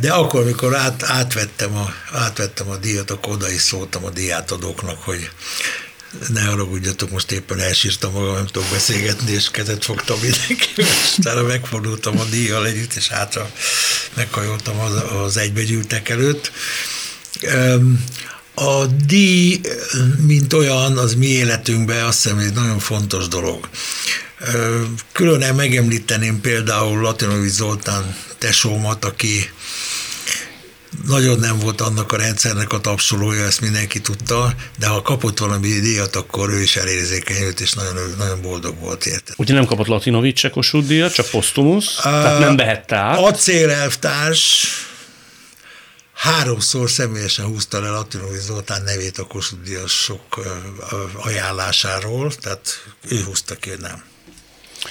De akkor, amikor át, átvettem, a, átvettem a díjat, akkor oda is szóltam a diátadóknak, hogy ne haragudjatok, most éppen elsírtam magam, nem tudok beszélgetni, és kezet fogtam mindenki, és utána megfordultam a díjjal együtt, és hátra meghajoltam az, az egybegyűltek előtt. A díj, mint olyan, az mi életünkben azt hiszem egy nagyon fontos dolog. Külön megemlíteném például Latinovics Zoltán tesómat, aki nagyon nem volt annak a rendszernek a tapsolója, ezt mindenki tudta, de ha kapott valami díjat, akkor ő is elérzékenyült, és nagyon, nagyon boldog volt érte. Ugye nem kapott Latinovics se Kossuth díjat, csak posztumusz, uh, tehát nem behette át. Acélelvtárs, háromszor személyesen húzta le Latinovics Zoltán nevét a Kossuth sok ajánlásáról, tehát ő húzta ki, nem.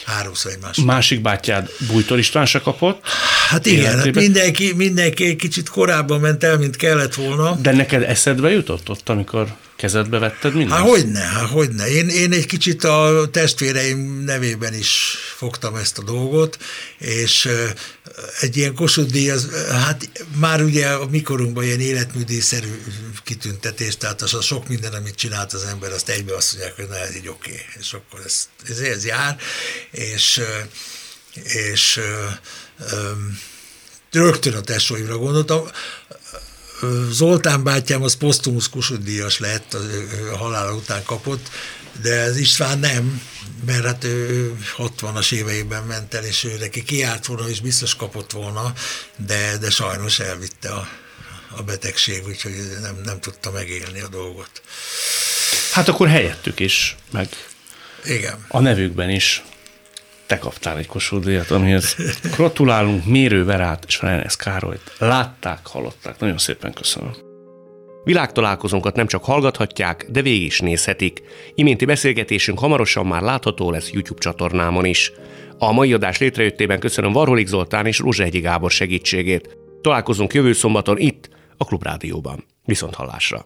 Háromszor egymás. Másik bátyád Bújtor István se kapott? Hát igen, hát mindenki, mindenki egy kicsit korábban ment el, mint kellett volna. De neked eszedbe jutott ott, amikor kezedbe vetted mindent? Hát hogyne, hát hogyne. Én, én egy kicsit a testvéreim nevében is fogtam ezt a dolgot, és egy ilyen Kossuth az, hát már ugye a mikorunkban ilyen életműdíjszerű kitüntetés, tehát az a sok minden, amit csinált az ember, azt egybe azt mondják, hogy na ez így oké, okay. és akkor ez, ez, ez jár, és, és rögtön a tesóimra gondoltam. Zoltán bátyám az posztumusz Kossuth lett, a halála után kapott, de az István nem, mert hát ő 60-as éveiben ment el, és ő neki kiállt volna, és biztos kapott volna, de, de sajnos elvitte a, a betegség, úgyhogy nem, nem tudta megélni a dolgot. Hát akkor helyettük is, meg Igen. a nevükben is te kaptál egy Kossuth amihez gratulálunk Mérő Verát és Ferenc Károlyt. Látták, hallották. Nagyon szépen köszönöm. Világtalálkozónkat nem csak hallgathatják, de végig is nézhetik. Iménti beszélgetésünk hamarosan már látható lesz YouTube csatornámon is. A mai adás létrejöttében köszönöm Varholik Zoltán és Rózsehegyi Gábor segítségét. Találkozunk jövő szombaton itt, a Klubrádióban. Viszont hallásra!